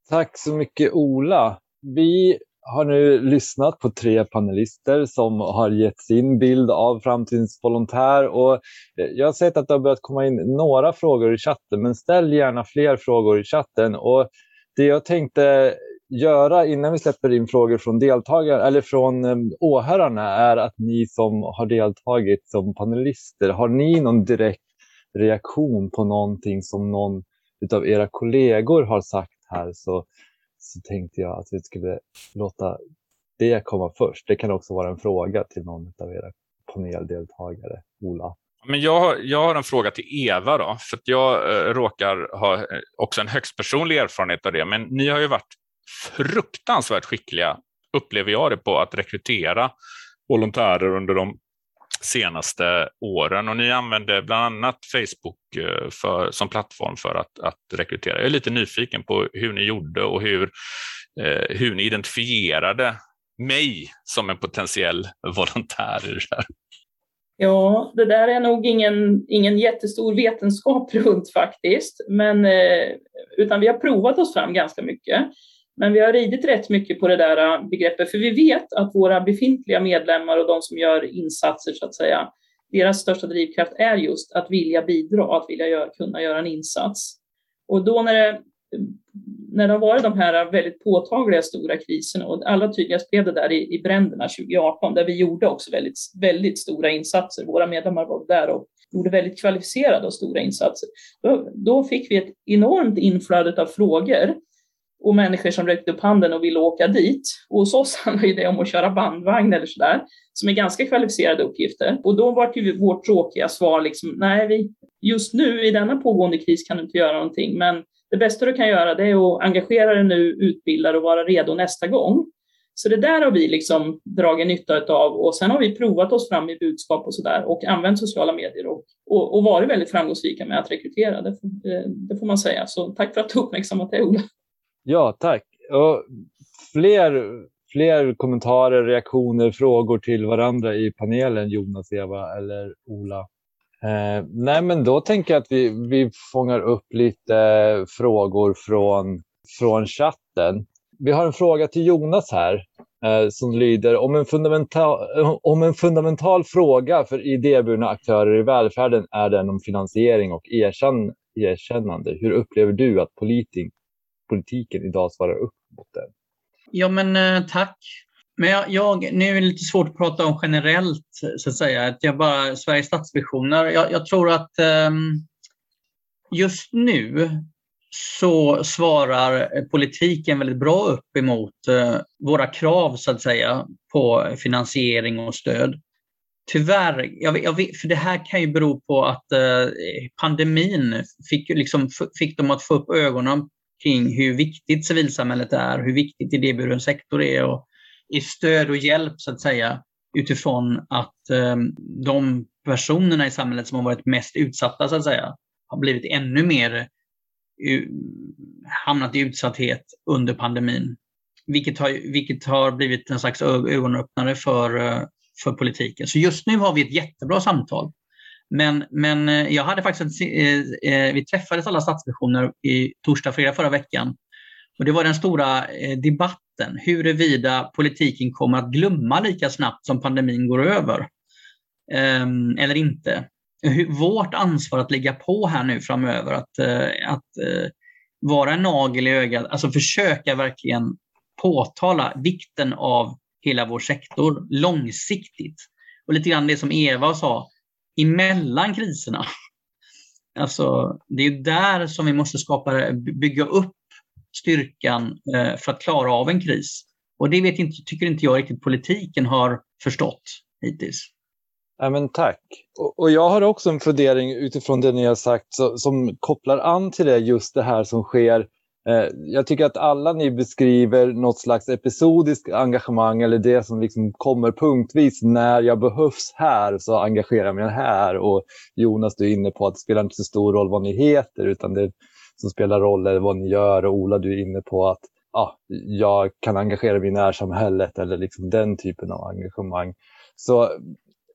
Tack så mycket Ola. Vi har nu lyssnat på tre panelister som har gett sin bild av framtidens volontär. Och eh, jag har sett att det har börjat komma in några frågor i chatten, men ställ gärna fler frågor i chatten. Och det jag tänkte göra innan vi släpper in frågor från deltagare eller från ehm, åhörarna är att ni som har deltagit som panelister, har ni någon direkt reaktion på någonting som någon av era kollegor har sagt här så, så tänkte jag att vi skulle låta det komma först. Det kan också vara en fråga till någon av era paneldeltagare. Ola? Men jag, har, jag har en fråga till Eva, då, för jag eh, råkar ha eh, också en högst personlig erfarenhet av det. Men ni har ju varit fruktansvärt skickliga, upplever jag det, på att rekrytera volontärer under de senaste åren och ni använder bland annat Facebook eh, för, som plattform för att, att rekrytera. Jag är lite nyfiken på hur ni gjorde och hur, eh, hur ni identifierade mig som en potentiell volontär i det här. Ja, det där är nog ingen, ingen jättestor vetenskap runt faktiskt, men, eh, utan vi har provat oss fram ganska mycket. Men vi har ridit rätt mycket på det där äh, begreppet, för vi vet att våra befintliga medlemmar och de som gör insatser, så att säga, deras största drivkraft är just att vilja bidra, att vilja göra, kunna göra en insats. Och då när det, när det har varit de här äh, väldigt påtagliga stora kriserna, och allra tydligast blev det där i, i bränderna 2018, där vi gjorde också väldigt, väldigt stora insatser. Våra medlemmar var där och gjorde väldigt kvalificerade och stora insatser. Då, då fick vi ett enormt inflöde av frågor och människor som räckte upp handen och ville åka dit. Och hos oss handlar det om att köra bandvagn eller sådär, som är ganska kvalificerade uppgifter. Och då var det vårt tråkiga svar liksom, nej, vi, just nu i denna pågående kris kan du inte göra någonting, men det bästa du kan göra det är att engagera dig nu, utbilda dig och vara redo nästa gång. Så det där har vi liksom dragit nytta av och sen har vi provat oss fram i budskap och sådär och använt sociala medier och, och, och varit väldigt framgångsrika med att rekrytera, det, eh, det får man säga. Så tack för att du uppmärksammat det, Ola. Ja, tack. Och fler, fler kommentarer, reaktioner, frågor till varandra i panelen, Jonas, Eva eller Ola? Eh, nej, men då tänker jag att vi, vi fångar upp lite frågor från, från chatten. Vi har en fråga till Jonas här eh, som lyder om en, fundamental, om en fundamental fråga för idéburna aktörer i välfärden är den om finansiering och erkänn, erkännande. Hur upplever du att politik, politiken idag svarar upp mot den? Ja, men eh, tack. Men jag, jag, nu är det lite svårt att prata om generellt, så att säga. Att jag bara, Sveriges Stadsvisioner. Jag, jag tror att um, just nu så svarar politiken väldigt bra upp emot uh, våra krav, så att säga, på finansiering och stöd. Tyvärr, jag, jag vet, för det här kan ju bero på att uh, pandemin fick, liksom, fick dem att få upp ögonen kring hur viktigt civilsamhället är, hur viktigt idéburen sektor är och i stöd och hjälp så att säga utifrån att eh, de personerna i samhället som har varit mest utsatta så att säga har blivit ännu mer hamnat i utsatthet under pandemin. Vilket har, vilket har blivit en slags ögonöppnare för, eh, för politiken. Så just nu har vi ett jättebra samtal men, men eh, jag hade faktiskt, en, eh, eh, vi träffades alla stadsmissioner i torsdag, fredag förra veckan. Och det var den stora debatten huruvida politiken kommer att glömma lika snabbt som pandemin går över. Ehm, eller inte. vårt ansvar att ligga på här nu framöver. Att, att vara en nagel i ögat, alltså försöka verkligen påtala vikten av hela vår sektor långsiktigt. Och lite grann det som Eva sa, emellan kriserna. Alltså, det är där som vi måste skapa, bygga upp styrkan eh, för att klara av en kris. Och det vet inte, tycker inte jag riktigt politiken har förstått hittills. Ja, men tack. Och, och, jag har också en fundering utifrån det ni har sagt så, som kopplar an till det, just det här som sker. Eh, jag tycker att alla ni beskriver något slags episodiskt engagemang eller det som liksom kommer punktvis. När jag behövs här så engagerar jag mig här. Och Jonas, du är inne på att det spelar inte så stor roll vad ni heter utan det som spelar roll är vad ni gör. Och Ola, du är inne på att ja, jag kan engagera mig i närsamhället eller liksom den typen av engagemang. Så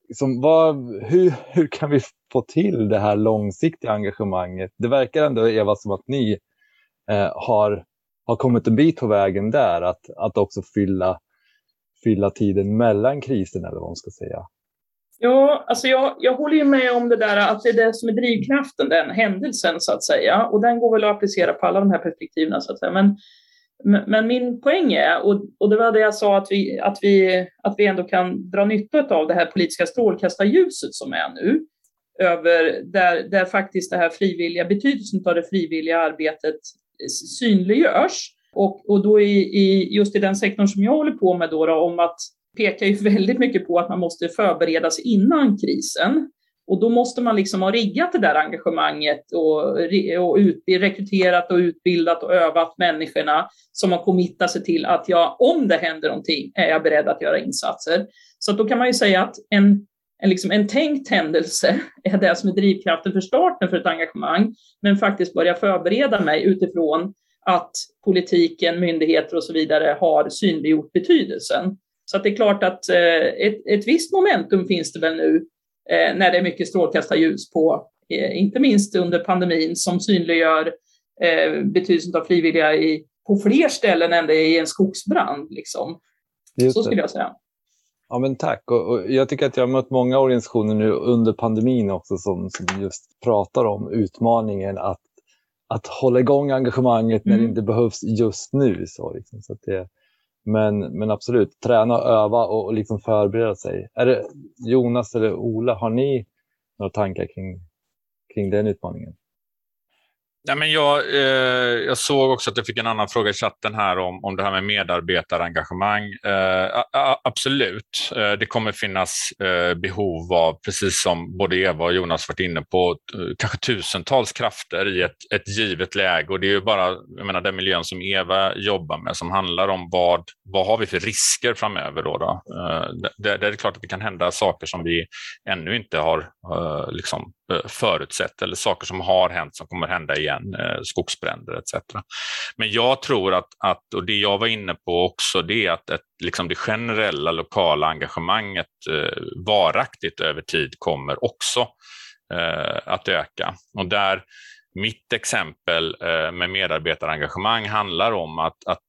liksom, vad, hur, hur kan vi få till det här långsiktiga engagemanget? Det verkar ändå, Eva, som att ni eh, har, har kommit en bit på vägen där, att, att också fylla, fylla tiden mellan kriserna, eller vad man ska säga. Ja, alltså jag, jag håller ju med om det där att det är det som är drivkraften, den händelsen så att säga. Och den går väl att applicera på alla de här perspektiven så att säga. Men men min poäng är, och, och det var det jag sa, att vi, att, vi, att vi ändå kan dra nytta av det här politiska strålkastarljuset som är nu, över där, där faktiskt det här frivilliga, betydelsen av det frivilliga arbetet synliggörs. Och, och då i, i, just i den sektorn som jag håller på med då, då om att pekar ju väldigt mycket på att man måste förbereda sig innan krisen. Och då måste man liksom ha riggat det där engagemanget och, och ut, rekryterat och utbildat och övat människorna som har committat sig till att jag, om det händer någonting, är jag beredd att göra insatser. Så då kan man ju säga att en, en, liksom en tänkt händelse är det som är drivkraften för starten för ett engagemang, men faktiskt börja förbereda mig utifrån att politiken, myndigheter och så vidare har synliggjort betydelsen. Så att det är klart att eh, ett, ett visst momentum finns det väl nu eh, när det är mycket strålkastarljus på, eh, inte minst under pandemin, som synliggör betydelsen av frivilliga i, på fler ställen än det är i en skogsbrand. Liksom. Så skulle jag säga. Ja, men tack. Och, och, jag tycker att jag har mött många organisationer nu under pandemin också som, som just pratar om utmaningen att, att hålla igång engagemanget när mm. det inte behövs just nu. Så, liksom. så det, men, men absolut, träna öva och, och liksom förbereda sig. Är det Jonas eller Ola, har ni några tankar kring, kring den utmaningen? Nej, men jag, eh, jag såg också att jag fick en annan fråga i chatten här om, om det här med medarbetarengagemang. Eh, absolut, eh, det kommer finnas eh, behov av, precis som både Eva och Jonas varit inne på, eh, kanske tusentals krafter i ett, ett givet läge. Och det är ju bara jag menar, den miljön som Eva jobbar med som handlar om vad, vad har vi för risker framöver. Då, då? Eh, det, det är klart att det kan hända saker som vi ännu inte har eh, liksom, Eh, förutsett eller saker som har hänt som kommer hända igen eh, skogsbränder etc. Men jag tror att, att, och det jag var inne på också, det är att ett, liksom det generella lokala engagemanget eh, varaktigt över tid kommer också eh, att öka. Och där mitt exempel eh, med medarbetarengagemang handlar om att, att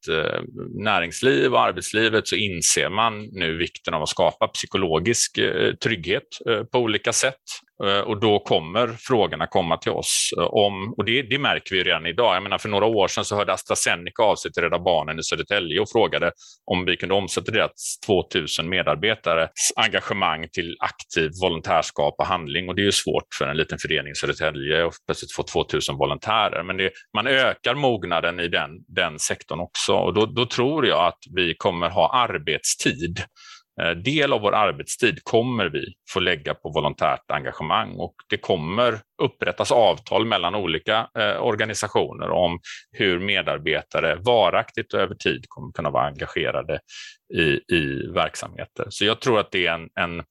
näringsliv och arbetslivet så inser man nu vikten av att skapa psykologisk trygghet på olika sätt. Eh, och då kommer frågorna komma till oss. Eh, om, och det, det märker vi redan idag. Jag menar, för några år sedan så hörde AstraZeneca av sig till Rädda Barnen i Södertälje och frågade om vi kunde omsätta deras 2000 medarbetares engagemang till aktiv volontärskap och handling. Och det är ju svårt för en liten förening i Södertälje att plötsligt få 2000 volontärer. Men det, man ökar mognaden i den, den sektorn också. Och då, då tror jag att vi kommer ha arbetstid Eh, del av vår arbetstid kommer vi få lägga på volontärt engagemang och det kommer upprättas avtal mellan olika eh, organisationer om hur medarbetare varaktigt och över tid kommer kunna vara engagerade i, i verksamheter. Så jag tror att det är en, en,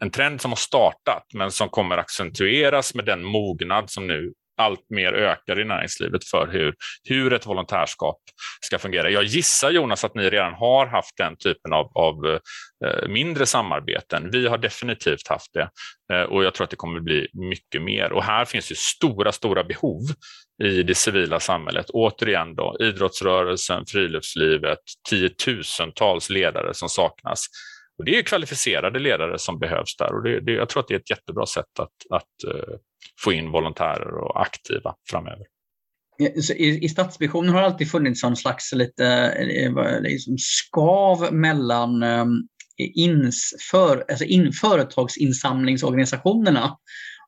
en trend som har startat men som kommer accentueras med den mognad som nu allt mer ökar i näringslivet för hur, hur ett volontärskap ska fungera. Jag gissar Jonas att ni redan har haft den typen av, av eh, mindre samarbeten. Vi har definitivt haft det eh, och jag tror att det kommer bli mycket mer. Och här finns ju stora, stora behov i det civila samhället. Återigen då, idrottsrörelsen, friluftslivet, tiotusentals ledare som saknas. Och det är kvalificerade ledare som behövs där och det, det, jag tror att det är ett jättebra sätt att, att uh, få in volontärer och aktiva framöver. I, I Stadsvisionen har det alltid funnits någon slags lite eh, liksom skav mellan um, ins, för, alltså in, företagsinsamlingsorganisationerna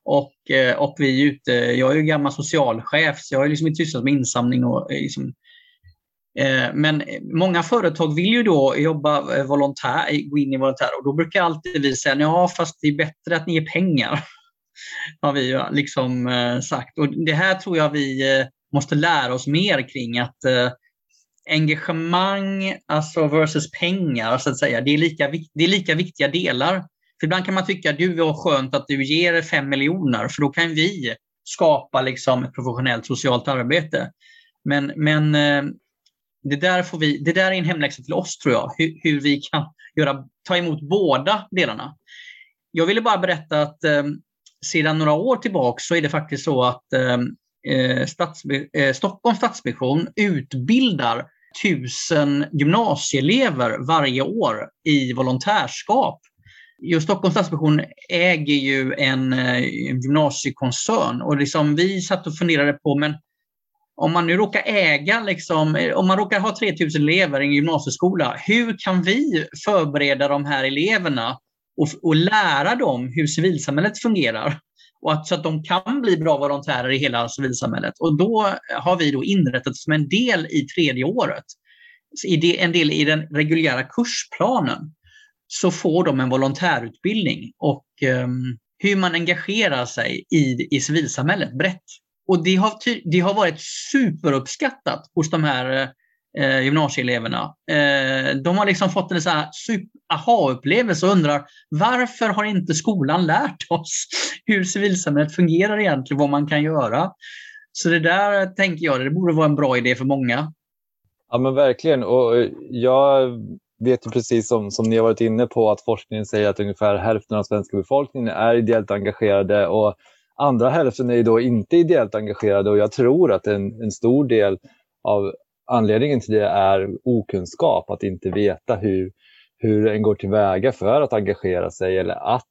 och, eh, och vi ute. Jag är ju gammal socialchef så jag har liksom inte sysslat med insamling och liksom, Eh, Eh, men många företag vill ju då jobba eh, volontär, gå in i volontär och då brukar alltid vi säga ja fast det är bättre att ni ger pengar. Har vi eh, liksom sagt. Och det här tror jag vi måste lära oss mer kring att engagemang alltså versus pengar, så att säga, det är, lika, det är lika viktiga delar. För ibland kan man tycka att du var skönt att du ger fem miljoner för då kan vi skapa liksom ett professionellt socialt arbete. Men, men det där, får vi, det där är en hemläxa till oss tror jag, hur, hur vi kan göra, ta emot båda delarna. Jag ville bara berätta att eh, sedan några år tillbaka så är det faktiskt så att eh, eh eh, Stockholms Stadsmission utbildar tusen gymnasieelever varje år i volontärskap. Just Stockholms Stadsmission äger ju en, eh, en gymnasiekoncern och liksom vi satt och funderade på men om man nu råkar äga, liksom, eh, om man råkar ha 3000 elever i en gymnasieskola, hur kan vi förbereda de här eleverna och, och lära dem hur civilsamhället fungerar? Och att, så att de kan bli bra volontärer i hela civilsamhället. Och då har vi då inrättat som en del i tredje året, en del i den reguljära kursplanen, så får de en volontärutbildning och um, hur man engagerar sig i, i civilsamhället brett. Och det har, det har varit superuppskattat hos de här eh, gymnasieeleverna. Eh, de har liksom fått en aha-upplevelse och undrar varför har inte skolan lärt oss hur civilsamhället fungerar egentligen, vad man kan göra. Så det där tänker jag, det borde vara en bra idé för många. Ja men verkligen. Och eh, jag vet ju precis som, som ni har varit inne på att forskningen säger att ungefär hälften av svenska befolkningen är ideellt engagerade och Andra hälften är då inte ideellt engagerade och jag tror att en, en stor del av anledningen till det är okunskap, att inte veta hur, hur en går tillväga för att engagera sig eller att,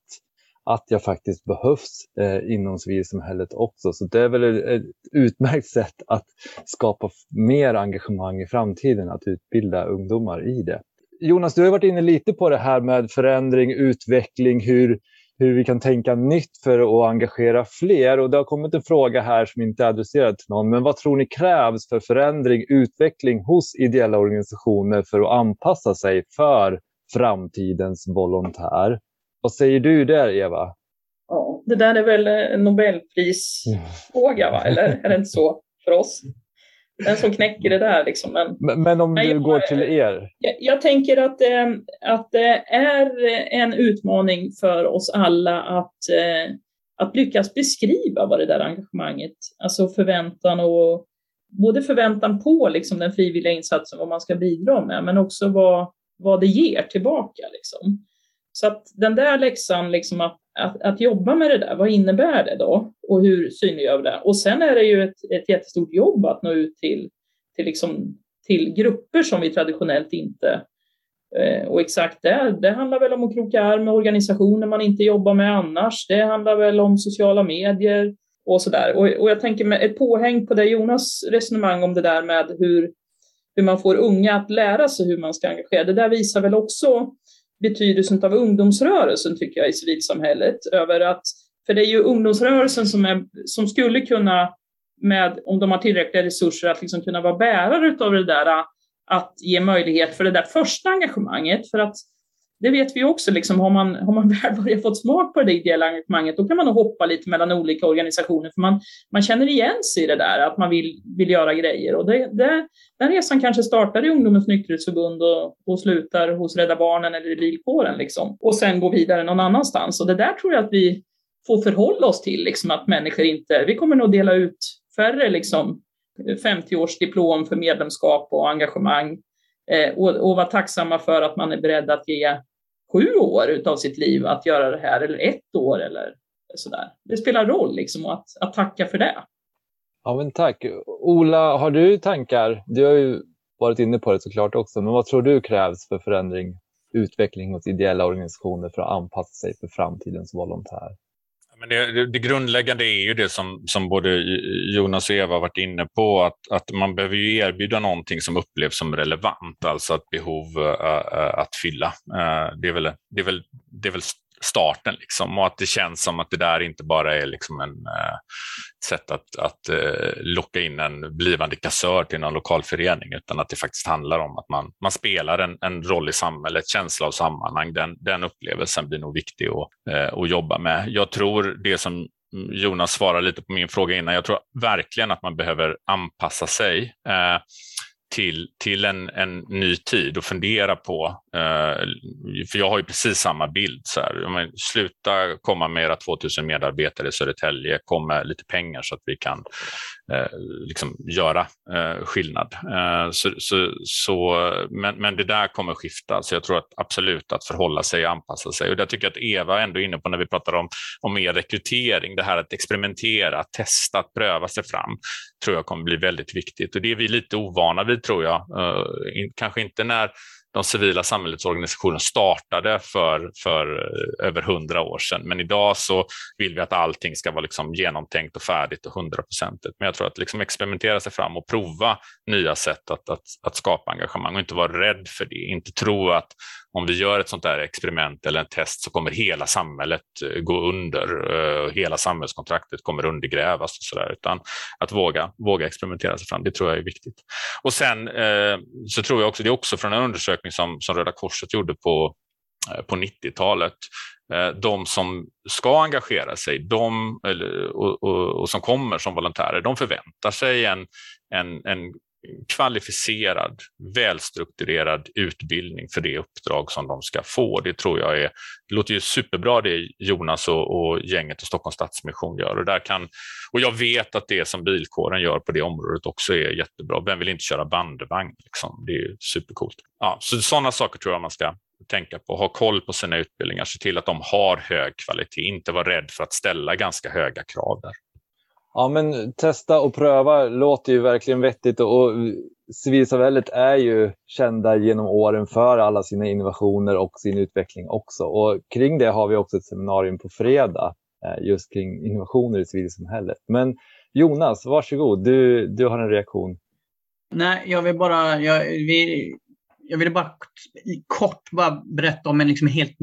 att jag faktiskt behövs eh, inom civilsamhället också. Så det är väl ett, ett utmärkt sätt att skapa mer engagemang i framtiden, att utbilda ungdomar i det. Jonas, du har varit inne lite på det här med förändring, utveckling, hur, hur vi kan tänka nytt för att engagera fler. Och det har kommit en fråga här som inte är adresserad till någon. Men vad tror ni krävs för förändring, utveckling hos ideella organisationer för att anpassa sig för framtidens volontär? Vad säger du där, Eva? Ja, det där är väl en Nobelprisfråga, va? eller är det inte så för oss? Den som knäcker det där. Liksom. Men, men, men om du går till er? Jag, jag tänker att, eh, att det är en utmaning för oss alla att, eh, att lyckas beskriva vad det där engagemanget, alltså förväntan och både förväntan på liksom, den frivilliga insatsen, vad man ska bidra med, men också vad, vad det ger tillbaka. Liksom. Så att den där läxan, liksom att, att, att, jobba med det där, vad innebär det då? Och hur synliggör vi det? Och sen är det ju ett, ett jättestort jobb att nå ut till, till, liksom, till grupper som vi traditionellt inte eh, och exakt det, det handlar väl om att kroka arm med organisationer man inte jobbar med annars. Det handlar väl om sociala medier och sådär. Och, och jag tänker med ett påhäng på det Jonas resonemang om det där med hur, hur man får unga att lära sig hur man ska engagera. Det där visar väl också betydelsen av ungdomsrörelsen tycker jag i civilsamhället. Över att, för det är ju ungdomsrörelsen som, är, som skulle kunna, med, om de har tillräckliga resurser, att liksom kunna vara bärare av det där, att ge möjlighet för det där första engagemanget. För att det vet vi också, liksom, har, man, har man väl börjat få smak på det ideella engagemanget, då kan man nog hoppa lite mellan olika organisationer, för man, man känner igen sig i det där, att man vill, vill göra grejer. Och det, det, den resan kanske startar i Ungdomens nykterhetsförbund och, och slutar hos Rädda Barnen eller i bilkåren, liksom, och sen går vidare någon annanstans. Och det där tror jag att vi får förhålla oss till, liksom, att människor inte, vi kommer nog dela ut färre liksom, 50-årsdiplom för medlemskap och engagemang eh, och, och vara tacksamma för att man är beredd att ge sju år av sitt liv att göra det här, eller ett år eller sådär. Det spelar roll liksom att, att tacka för det. Ja, men tack. Ola, har du tankar? Du har ju varit inne på det såklart också, men vad tror du krävs för förändring utveckling hos ideella organisationer för att anpassa sig för framtidens volontär. Men det, det, det, grundläggande är ju det som, som både Jonas och Eva varit inne på, att, att man behöver ju erbjuda någonting som upplevs som relevant, alltså ett behov äh, att fylla. Äh, det, är väl, det, är väl, det är väl starten. Liksom. Och att det känns som att det där inte bara är liksom en eh, sätt att, att eh, locka in en blivande kassör till någon lokal förening, utan att det faktiskt handlar om att man, man spelar en, en roll i samhället, känsla av sammanhang. Den, den upplevelsen blir nog viktig att, eh, att jobba med. Jag tror det som Jonas svarar lite på min fråga innan. Jag tror verkligen att man behöver anpassa sig. Eh, till, till en, en ny tid och fundera på, eh, för jag har ju precis samma bild, så här, men, sluta komma med era 2000 medarbetare i Södertälje, kom med lite pengar så att vi kan eh, liksom göra eh, skillnad. Eh, så, så, så, men, men det där kommer skifta, så jag tror att absolut att förhålla sig och anpassa sig. Och det tycker jag att Eva ändå är inne på när vi pratar om, om mer rekrytering, det här att experimentera, att testa, att pröva sig fram, tror jag kommer bli väldigt viktigt. Och det är vi lite ovana vid tror jag. Eh, kanske inte när de civila samhällsorganisationerna startade för, för eh, över hundra år sedan. Men idag så vill vi att allting ska vara liksom genomtänkt och färdigt och hundraprocentigt. Men jag tror att liksom experimentera sig fram och prova nya sätt att, att, att skapa engagemang och inte vara rädd för det. Inte tro att om vi gör ett sånt där experiment eller en test så kommer hela samhället eh, gå under. Uh, hela samhällskontraktet kommer undergrävas och så där. Utan att våga, våga experimentera sig fram, det tror jag är viktigt. Och sen uh, så tror jag också, det är också från en undersökning som, som Röda Korset gjorde på, uh, på 90-talet de som ska engagera sig de, eller, och, och, och, som kommer som volontärer, de förväntar sig en, en, en kvalificerad, välstrukturerad utbildning för det uppdrag som de ska få. Det tror jag är, det låter ju superbra det Jonas och, och gänget och Stockholms Stadsmission gör. Och, där kan, och jag vet att det som bilkåren gör på det området också är jättebra. Vem vill inte köra bandvagn? Liksom? Det är supercoolt. Ja, så sådana saker tror jag man ska tänka på. Ha koll på sina utbildningar, se till att de har hög kvalitet, inte vara rädd för att ställa ganska höga krav där. Ja, men testa och pröva låter ju verkligen vettigt och civilsamhället är ju kända genom åren för alla sina innovationer och sin utveckling också. Och kring det har vi också ett seminarium på fredag eh, just kring innovationer i civilsamhället. Men Jonas, varsågod, du, du har en reaktion. Nej, jag vill bara, jag, vi, jag vill bara kort bara berätta om en liksom helt,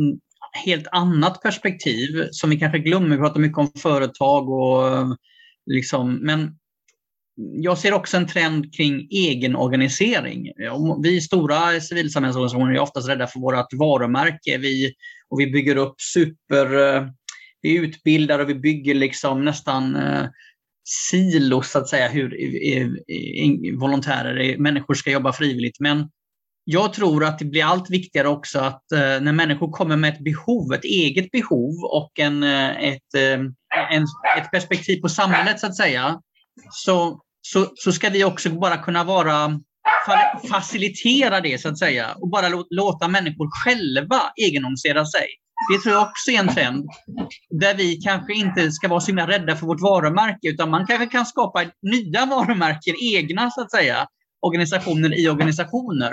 helt annat perspektiv som vi kanske glömmer. Vi pratar mycket om företag och Liksom, men jag ser också en trend kring egenorganisering. Vi stora civilsamhällsorganisationer är oftast rädda för vårt varumärke. Vi, och vi bygger upp super... Eh, vi utbildar och vi bygger liksom nästan eh, silos, så att säga, hur volontärer, människor ska jobba frivilligt. Men jag tror att det blir allt viktigare också att eh, när människor kommer med ett behov, ett eget behov och en, eh, ett, eh, en, ett perspektiv på samhället så att säga, så, så, så ska vi också bara kunna vara facilitera det så att säga och bara låta människor själva egenorganisera sig. Det tror jag också är en trend där vi kanske inte ska vara så himla rädda för vårt varumärke utan man kanske kan skapa nya varumärken, egna så att säga, organisationer i organisationer.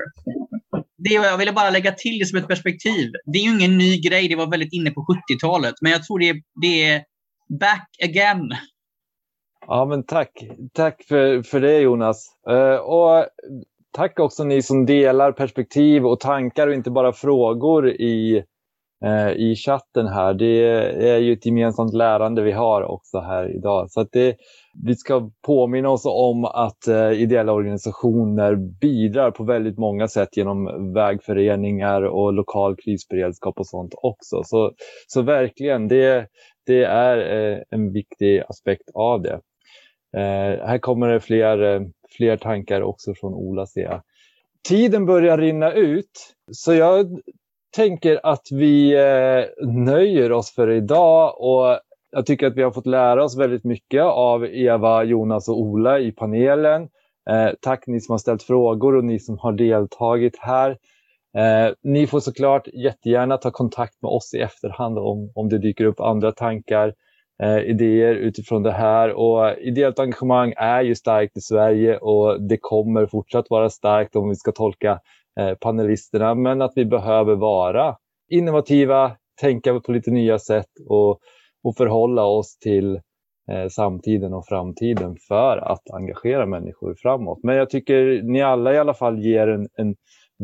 Det, jag ville bara lägga till det som ett perspektiv. Det är ju ingen ny grej, det var väldigt inne på 70-talet, men jag tror det, det är back again. Ja, men tack. Tack för, för det Jonas. Uh, och tack också ni som delar perspektiv och tankar och inte bara frågor i, uh, i chatten här. Det är ju ett gemensamt lärande vi har också här idag. Så att det, vi ska påminna oss om att uh, ideella organisationer bidrar på väldigt många sätt genom vägföreningar och lokal krisberedskap och sånt också. Så, så verkligen, det, det är eh, en viktig aspekt av det. Eh, här kommer det fler, eh, fler tankar också från Ola ser jag. Tiden börjar rinna ut så jag tänker att vi eh, nöjer oss för idag och jag tycker att vi har fått lära oss väldigt mycket av Eva, Jonas och Ola i panelen. Eh, tack ni som har ställt frågor och ni som har deltagit här. Eh, ni får såklart jättegärna ta kontakt med oss i efterhand om, om det dyker upp andra tankar, eh, idéer utifrån det här. Och ideellt engagemang är ju starkt i Sverige och det kommer fortsatt vara starkt om vi ska tolka eh, panelisterna, men att vi behöver vara innovativa, tänka på lite nya sätt och, och förhålla oss till eh, samtiden och framtiden för att engagera människor framåt. Men jag tycker ni alla i alla fall ger en, en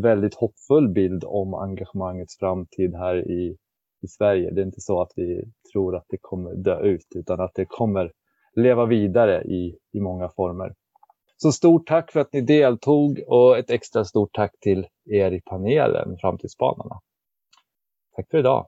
väldigt hoppfull bild om engagemangets framtid här i, i Sverige. Det är inte så att vi tror att det kommer dö ut utan att det kommer leva vidare i, i många former. Så stort tack för att ni deltog och ett extra stort tack till er i panelen Framtidsspanarna. Tack för idag.